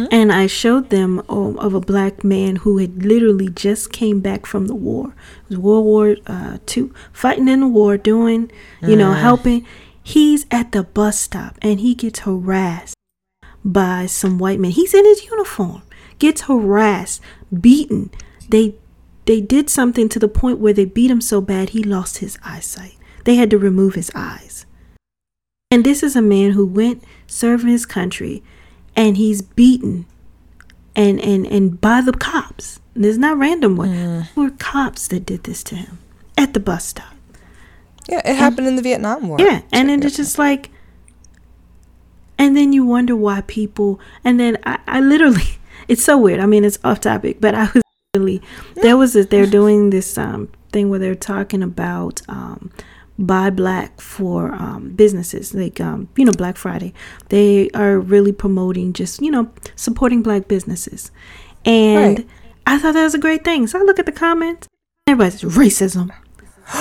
Speaker 1: And I showed them um, of a black man who had literally just came back from the war. It was World War uh, Two, fighting in the war, doing, you know, helping. He's at the bus stop and he gets harassed by some white men. He's in his uniform, gets harassed, beaten. They they did something to the point where they beat him so bad he lost his eyesight. They had to remove his eyes. And this is a man who went serving his country and he's beaten and and and by the cops. It's not random one.
Speaker 2: Mm.
Speaker 1: Were cops that did this to him at the bus stop.
Speaker 2: Yeah, it happened in the Vietnam War.
Speaker 1: Yeah, and then it's just like, and then you wonder why people. And then I, I literally, it's so weird. I mean, it's off topic, but I was really there was this, they're doing this um thing where they're talking about um buy black for um businesses like um you know Black Friday. They are really promoting just you know supporting black businesses, and
Speaker 2: Right.
Speaker 1: I thought that was a great thing. So I look at the comments. Everybody's racism.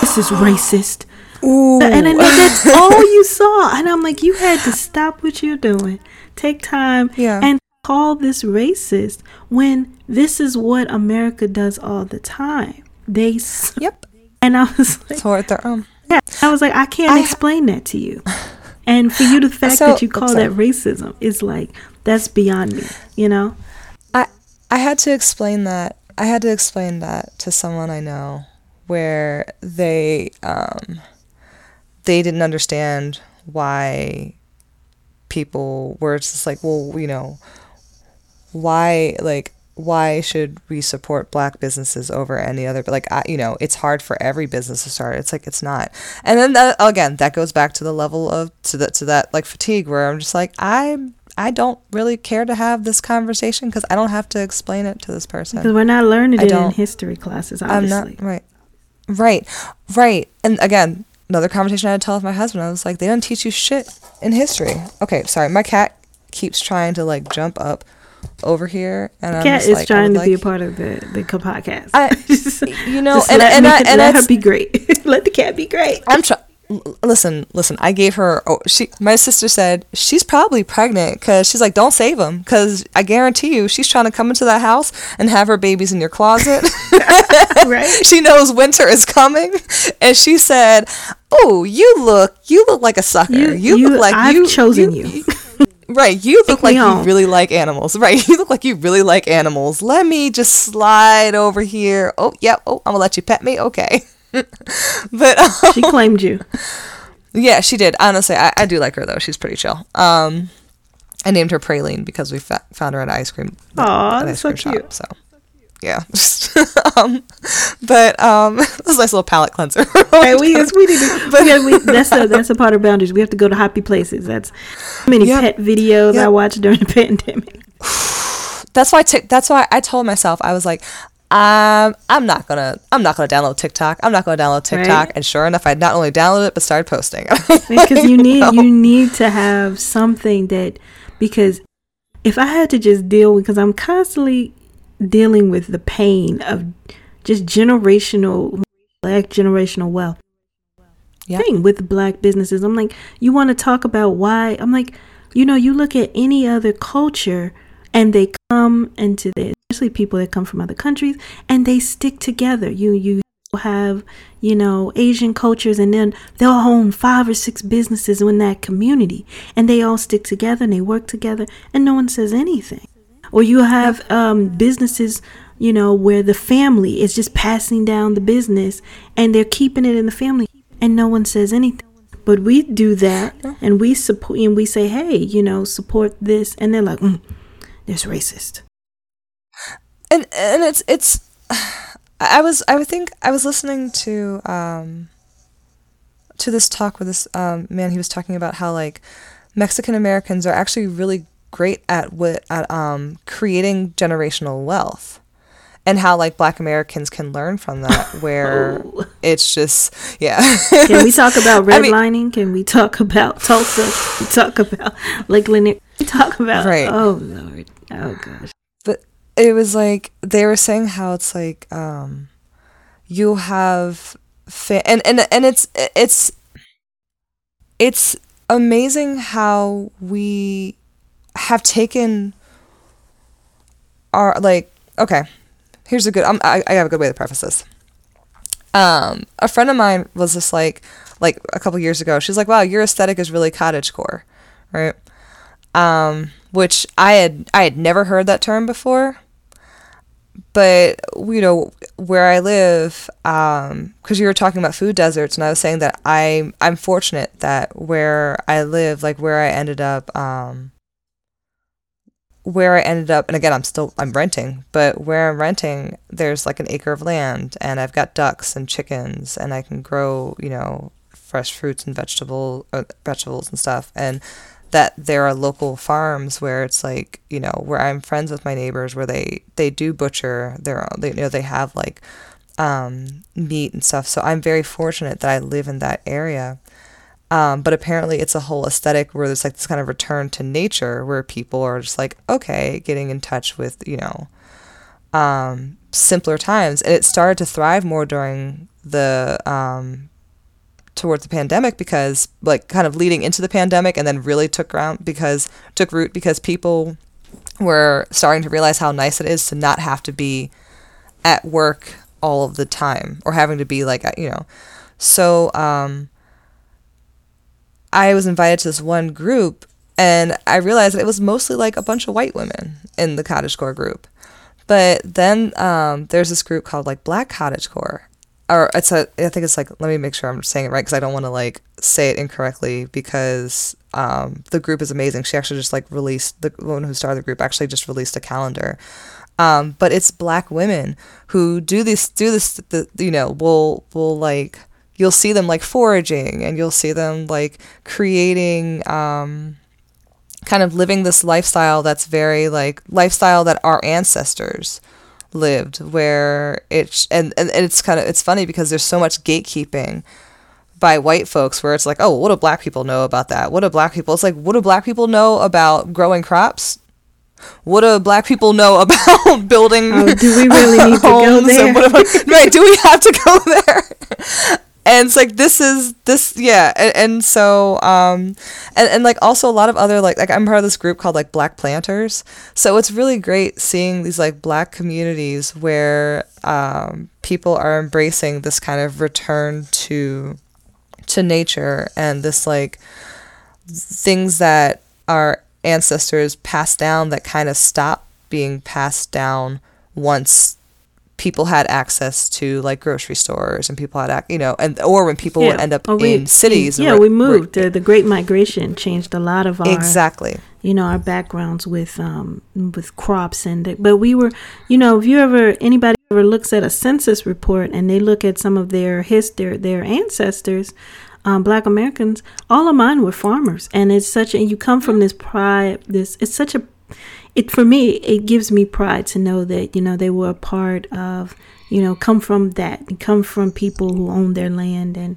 Speaker 1: This is racist.
Speaker 2: Ooh.
Speaker 1: And know that's all you saw. And I'm like, you had to stop what you're doing. Take time
Speaker 2: Yeah.
Speaker 1: and call this racist when this is what America does all the time. They s-
Speaker 2: yep.
Speaker 1: and I was like,
Speaker 2: Toward their own.
Speaker 1: yeah, I was like, I can't
Speaker 2: I ha-
Speaker 1: explain that to you. And for you, the fact
Speaker 2: So-
Speaker 1: that you call that racism is like that's beyond me. You know?
Speaker 2: I I had to explain that. I had to explain that to someone I know where they um they didn't understand why people were just like, well, you know, why like why should we support black businesses over any other but like I, you know it's hard for every business to start it's like it's not and then that, again that goes back to the level of to that to that like fatigue where i'm just like i'm I don't really care to have this conversation because I don't have to explain it to this person.
Speaker 1: Because we're not learning it in history classes, obviously.
Speaker 2: I'm not right, right, right. And again, another conversation I had to tell with my husband. I was like, they don't teach you shit in history. Okay, sorry, my cat keeps trying to like jump up over here, and I'm
Speaker 1: Cat is
Speaker 2: like,
Speaker 1: trying to be a part of the the podcast.
Speaker 2: I- you know, and
Speaker 1: let,
Speaker 2: and,
Speaker 1: me-
Speaker 2: I, and
Speaker 1: let her be great. let the cat be great.
Speaker 2: I'm trying. Listen, listen. I gave her. Oh, she. My sister said she's probably pregnant because she's like, don't save him because I guarantee you she's trying to come into that house and have her babies in your closet.
Speaker 1: Right?
Speaker 2: she knows winter is coming, and she said, "Oh, you look, you look like a sucker.
Speaker 1: You-
Speaker 2: You,
Speaker 1: you-
Speaker 2: look like
Speaker 1: I've
Speaker 2: you
Speaker 1: chosen you."
Speaker 2: Right, you look like you really like animals. Right, you look like you really like animals. Let me just slide over here. Oh, yep. Oh, I'm gonna let you pet me. Okay. but um,
Speaker 1: She claimed you.
Speaker 2: yeah, she did. Honestly, I, I do like her though. She's pretty chill. Um, I named her Praline because we fa- found her at an ice cream.
Speaker 1: Aw,
Speaker 2: an
Speaker 1: that's so cute.
Speaker 2: So yeah. um, but um, this is a nice little palate cleanser.
Speaker 1: Hey, we, yes, we need to, we gotta, we, that's a that's a part of boundaries. We have to go to happy places. That's how many
Speaker 2: Yep.
Speaker 1: pet videos I watched during the pandemic.
Speaker 2: that's why. Tic that's why I told myself I was like. Um, I'm not gonna. I'm not gonna download TikTok. I'm not gonna download TikTok.
Speaker 1: Right.
Speaker 2: And sure enough, I not only downloaded it but started posting.
Speaker 1: because you need
Speaker 2: know?
Speaker 1: you need to have something that because if I had to just deal with because I'm constantly dealing with the pain of just generational black generational wealth
Speaker 2: Yeah.
Speaker 1: thing with black businesses. I'm like, you want to talk about why? I'm like, you know, you look at any other culture and they come into the especially people that come from other countries and they stick together. You you have you know Asian cultures and then they'll own five or six businesses in that community and they all stick together and they work together and no one says anything. Or you have um, businesses, you know, where the family is just passing down the business and they're keeping it in the family and no one says anything. But we do that and we support and we say, hey, you know, support this. And they're like, mm, there's racist.
Speaker 2: and and it's it's I was I would think I was listening to um to this talk with this um man he was talking about how like Mexican Americans are actually really great at what at um creating generational wealth and how like black Americans can learn from that where
Speaker 1: Oh.
Speaker 2: it's just yeah
Speaker 1: Can we talk about
Speaker 2: I mean-
Speaker 1: redlining? Can we talk about Tulsa? Can we talk about like Lanier? Can we talk about,
Speaker 2: Right.
Speaker 1: oh, Lord. Oh, gosh.
Speaker 2: but it was like they were saying how it's like um you have fa- and and and it's it's it's amazing how we have taken our like okay here's a good I'm, I, I have a good way to preface this um a friend of mine was just like like a couple years ago she's like wow your aesthetic is really cottagecore right um which i had i had never heard that term before. But you know where i live um because you were talking about food deserts and i was saying that i i'm fortunate that where i live like where i ended up um where I ended up, and again, I'm still I'm renting, but where I'm renting, there's like an acre of land, and I've got ducks and chickens, and I can grow, you know, fresh fruits and vegetable uh, vegetables and stuff, and that there are local farms where it's like you know where I'm friends with my neighbors where they they do butcher their own, they you know they have like um, meat and stuff. So I'm very fortunate that I live in that area. Um, but apparently, it's a whole aesthetic where there's like this kind of return to nature where people are just like, okay, getting in touch with, you know, um, simpler times. And it started to thrive more during the, um, towards the pandemic because, like, kind of leading into the pandemic and then really took ground because, took root because people were starting to realize how nice it is to not have to be at work all of the time or having to be like, you know, so, um, I was invited to this one group and I realized it was mostly like a bunch of white women in the cottagecore group. But then um, there's this group called like Black Cottagecore. Or it's a, I think it's like, let me make sure I'm saying it right because I don't want to like say it incorrectly because um, the group is amazing. She actually just like released, the woman who started the group actually just released a calendar. Um, but it's black women who do this, do this, the, you know, will, will like, you'll see them like foraging and you'll see them like creating um, kind of living this lifestyle that's very like lifestyle that our ancestors lived where it's and, and it's kind of it's funny because there's so much gatekeeping by white folks where it's like oh what do black people know about that? What do black people it's like what do black people know about growing crops? What do black people know about building
Speaker 1: oh, do we really need to go there?
Speaker 2: right do we have to go there and it's like this is this yeah and, and so um and, and like also a lot of other like like i'm part of this group called like black planters. So it's really great seeing these like black communities where um people are embracing this kind of return to to nature and this like things that our ancestors passed down that kind of stop being passed down once people had access to like grocery stores and people had you know and or when people yeah. would end up we, in cities
Speaker 1: yeah we moved. The, the great migration changed a lot of our
Speaker 2: exactly.
Speaker 1: you know our backgrounds with um with crops and the, but we were you know if you ever anybody ever looks at a census report and they look at some of their history their ancestors um, black americans all of mine were farmers. And it's such a you come from this pride this it's such a it for me it gives me pride to know that you know they were a part of you know come from that come from people who own their land and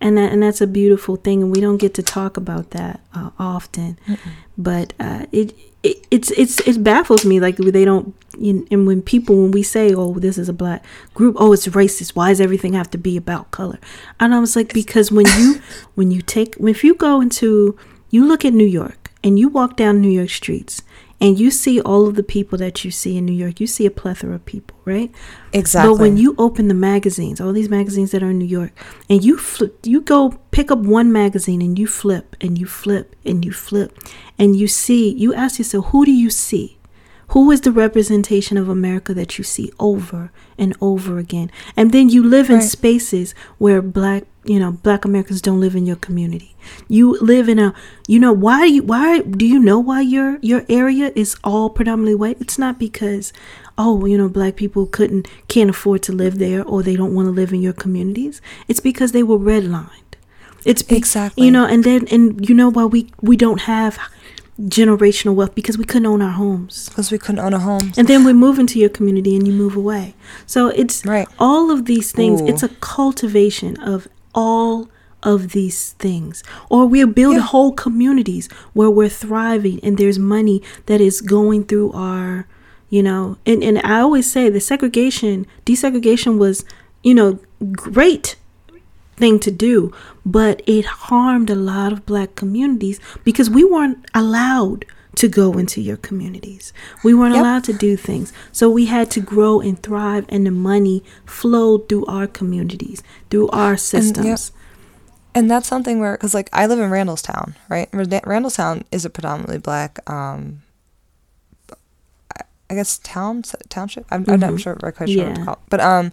Speaker 1: and that, and that's a beautiful thing and we don't get to talk about that uh, often. Mm-mm. but uh, it, it it's it's it baffles me like they don't you know, and when people when we say oh this is a black group oh it's racist. Why does everything have to be about color? And i was like because when you when you take if you go into you look at new york and you walk down new york streets and you see all of the people that you see in New York, you see a plethora of people, right?
Speaker 2: Exactly.
Speaker 1: But when you open the magazines, all these magazines that are in New York, and you flip, you go pick up one magazine and you flip and you flip and you flip, and you see, you ask yourself, who do you see? Who is the representation of America that you see over and over again? And then you live in spaces where black, you know, black Americans don't live in your community. You live in a, you know, why do you, why do you know why your your area is all predominantly white? It's not because, oh, you know, black people couldn't can't afford to live there or they don't want to live in your communities. It's because they were redlined. It's
Speaker 2: exactly
Speaker 1: you know, and then and you know why we we don't have generational wealth because we couldn't own our homes.
Speaker 2: Because we couldn't own a home.
Speaker 1: And then we move into your community and you move away. So it's right. all of these things, Ooh. it's a cultivation of all of these things. Or we'll build yeah. whole communities where we're thriving and there's money that is going through our, you know, and, and I always say the segregation, desegregation was, you know, great thing to do, but it harmed a lot of black communities because we weren't allowed to go into your communities. We weren't yep. allowed to do things. So we had to grow and thrive and the money flowed through our communities, through our systems. And, yep.
Speaker 2: and that's something where cuz like I live in Randallstown, right? Randallstown is a predominantly black um I guess town township. I'm, mm-hmm. I'm not mm-hmm. sure quite sure yeah. what to call it. But um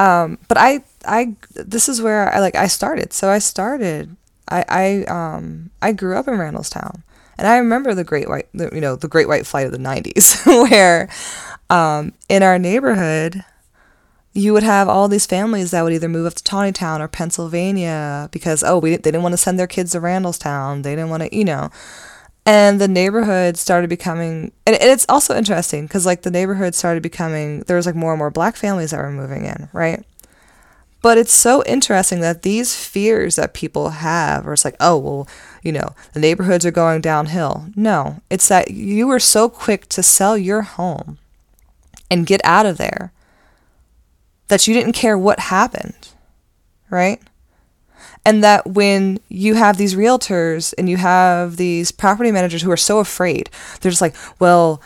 Speaker 2: um, but I, I, this is where I like I started. So I started. I, I, um, I grew up in Randallstown, and I remember the Great White, you know, the Great White Flight of the '90s, where, um, in our neighborhood, you would have all these families that would either move up to Taneytown or Pennsylvania because oh, we they didn't want to send their kids to Randallstown. They didn't want to, you know. And the neighborhood started becoming, and, and it's also interesting because like the neighborhood started becoming, there was like more and more black families that were moving in, right? But it's so interesting that these fears that people have, or it's like, oh, well, you know, the neighborhoods are going downhill. No, it's that you were so quick to sell your home and get out of there that you didn't care what happened, right? and that when you have these realtors and you have these property managers who are so afraid they're just like well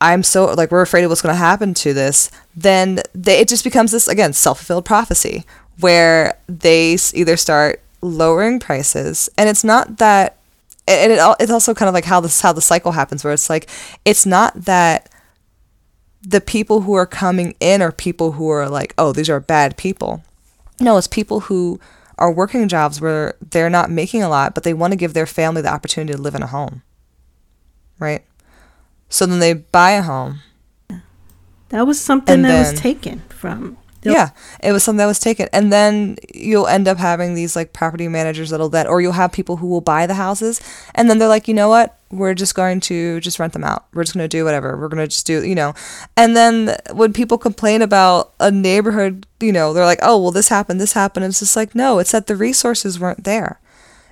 Speaker 2: i'm so like we're afraid of what's going to happen to this then they, it just becomes this again self-fulfilled prophecy where they either start lowering prices and it's not that and it, it's also kind of like how this how the cycle happens where it's like it's not that the people who are coming in are people who are like oh these are bad people no it's people who are working jobs where they're not making a lot, but they want to give their family the opportunity to live in a home. Right? So then they buy a home.
Speaker 1: That was something that then, was taken from Yep.
Speaker 2: Yeah, it was something that was taken, and then you'll end up having these like property managers that'll then, or you'll have people who will buy the houses, and then they're like, you know what, we're just going to just rent them out. We're just going to do whatever. We're going to just do, you know, and then when people complain about a neighborhood, you know, they're like, oh, well, this happened, this happened. It's just like, no, it's that the resources weren't there,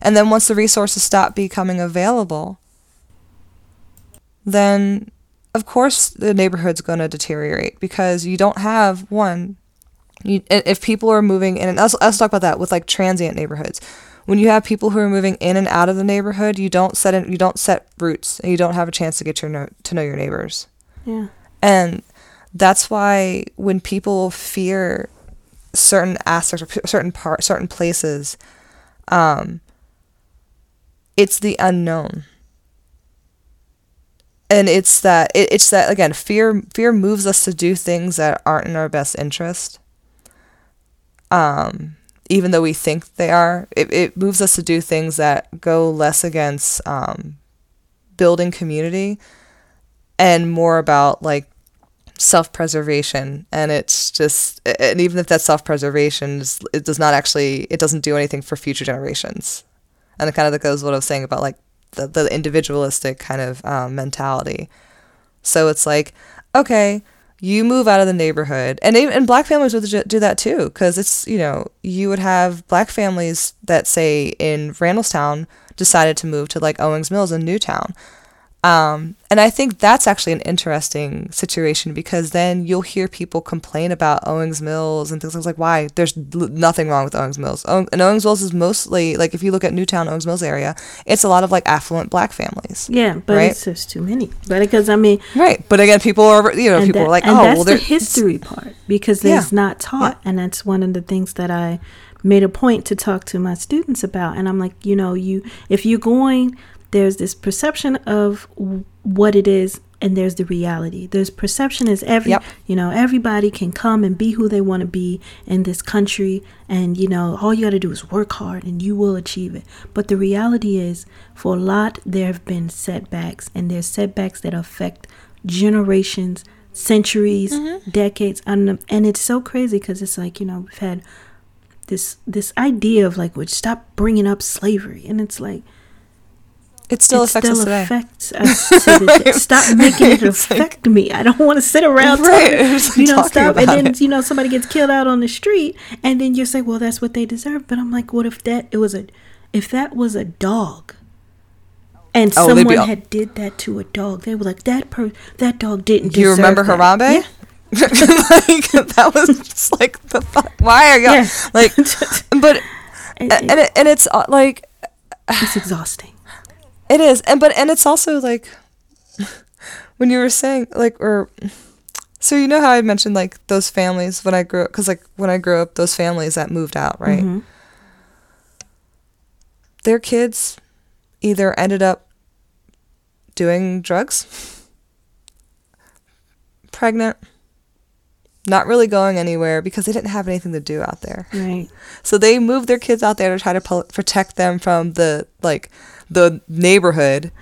Speaker 2: and then once the resources stop becoming available, then of course the neighborhood's going to deteriorate because you don't have one you, if people are moving in, and let's, let's talk about that with like transient neighborhoods. When you have people who are moving in and out of the neighborhood, you don't set in, you don't set roots, and you don't have a chance to get your know, to know your neighbors.
Speaker 1: Yeah.
Speaker 2: And that's why when people fear certain aspects or certain part, certain places, um, it's the unknown. And it's that it, it's that again fear fear moves us to do things that aren't in our best interest um, even though we think they are, it, it moves us to do things that go less against um, building community and more about like self preservation. And it's just, and even if that self preservation, it does not actually, it doesn't do anything for future generations. And it kind of goes what I was saying about like the, the individualistic kind of um, mentality. So it's like, okay, you move out of the neighborhood. And and black families would do that too because it's you know you would have black families that say in randallstown decided to move to like owings mills in newtown um, and I think that's actually an interesting situation because then you'll hear people complain about Owings Mills and things like why there's nothing wrong with Owings Mills. Ow- and Owings Mills is mostly like if you look at Newtown Owings Mills area, it's a lot of like affluent black families.
Speaker 1: Yeah, but right? it's just too many. But because I mean,
Speaker 2: right. But again, people are you know people that, are like, oh, well,
Speaker 1: the history part because it's yeah. not taught, yeah. and that's one of the things that I made a point to talk to my students about. And I'm like, you know, you if you're going there's this perception of what it is and there's the reality there's perception is every yep. you know everybody can come and be who they want to be in this country and you know all you got to do is work hard and you will achieve it but the reality is for a lot there have been setbacks and there's setbacks that affect generations centuries mm-hmm. decades and, and it's so crazy because it's like you know we've had this this idea of like would stop bringing up slavery and it's like
Speaker 2: it still it affects still us today.
Speaker 1: Affects us to right. Stop making it affect like, me. I don't want to sit around right. talking, you know, stop. And then it. you know somebody gets killed out on the street, and then you say, "Well, that's what they deserve." But I'm like, what if that it was a, if that was a dog, and oh, someone all- had did that to a dog, they were like, "That per that dog didn't." Do you remember that. Harambe?
Speaker 2: Yeah. like that was just like the fuck. Why are you yeah. like? But and, and, it, and it's uh, like
Speaker 1: it's exhausting
Speaker 2: it is, and but and it's also like when you were saying like or so you know how I mentioned like those families when I grew up because like when I grew up those families that moved out right. Mm-hmm. Their kids either ended up doing drugs, pregnant, not really going anywhere because they didn't have anything to do out there.
Speaker 1: Right.
Speaker 2: So they moved their kids out there to try to po- protect them from the like the neighborhood.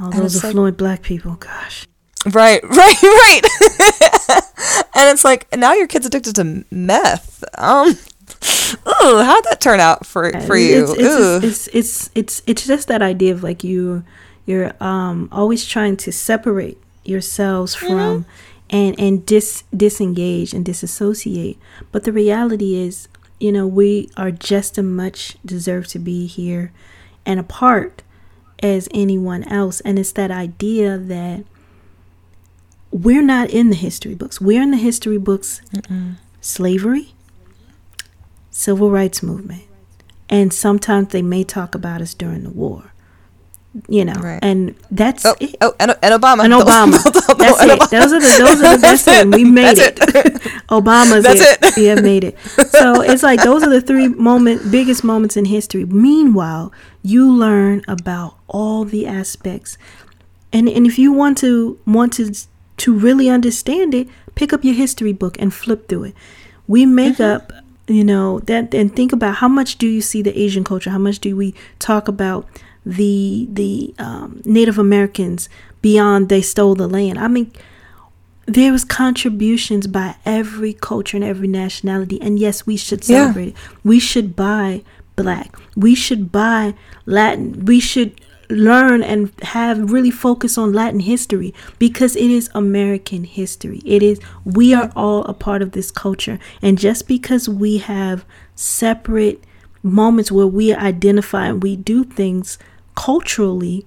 Speaker 1: All those affluent like, black people, gosh.
Speaker 2: Right, right, right. and it's like now your kid's addicted to meth. Um, oh, how'd that turn out for for you?
Speaker 1: It's it's, it's it's it's it's just that idea of like you you're um always trying to separate yourselves mm-hmm. from mm-hmm. and and dis disengage and disassociate. But the reality is, you know, we are just as much deserve to be here and apart as anyone else. And it's that idea that we're not in the history books. We're in the history books Mm-mm. slavery, civil rights movement, and sometimes they may talk about us during the war. You know, right. and that's
Speaker 2: oh,
Speaker 1: it.
Speaker 2: oh and, and Obama,
Speaker 1: and Obama. that's and it. Obama. Those are the those are the best things. We made it. it. Obama's that's it. it. We have made it. So it's like those are the three moment biggest moments in history. Meanwhile, you learn about all the aspects. And and if you want to want to to really understand it, pick up your history book and flip through it. We make mm-hmm. up, you know, that and think about how much do you see the Asian culture? How much do we talk about the the um, Native Americans beyond they stole the land? I mean, there was contributions by every culture and every nationality and yes we should
Speaker 2: Yeah.
Speaker 1: celebrate it we should buy black we should buy latin we should learn and have really focus on latin history because it is american history it is we are all a part of this culture and just because we have separate moments where we identify and we do things culturally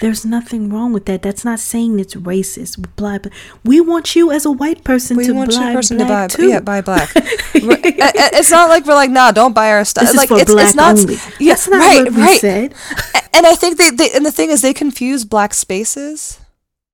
Speaker 1: there's nothing wrong with that. That's not saying it's racist. Black, but we want you as a white person
Speaker 2: We
Speaker 1: to
Speaker 2: want
Speaker 1: buy
Speaker 2: your person
Speaker 1: black
Speaker 2: to buy,
Speaker 1: too.
Speaker 2: yeah, buy black. We're- a- a- it's not like we're like, nah, don't buy our stuff.
Speaker 1: This is
Speaker 2: like
Speaker 1: for
Speaker 2: it's,
Speaker 1: black
Speaker 2: it's not,
Speaker 1: only.
Speaker 2: Yeah,
Speaker 1: That's not
Speaker 2: right,
Speaker 1: what we
Speaker 2: right.
Speaker 1: said.
Speaker 2: And I think they, they, and the thing is, they confuse black spaces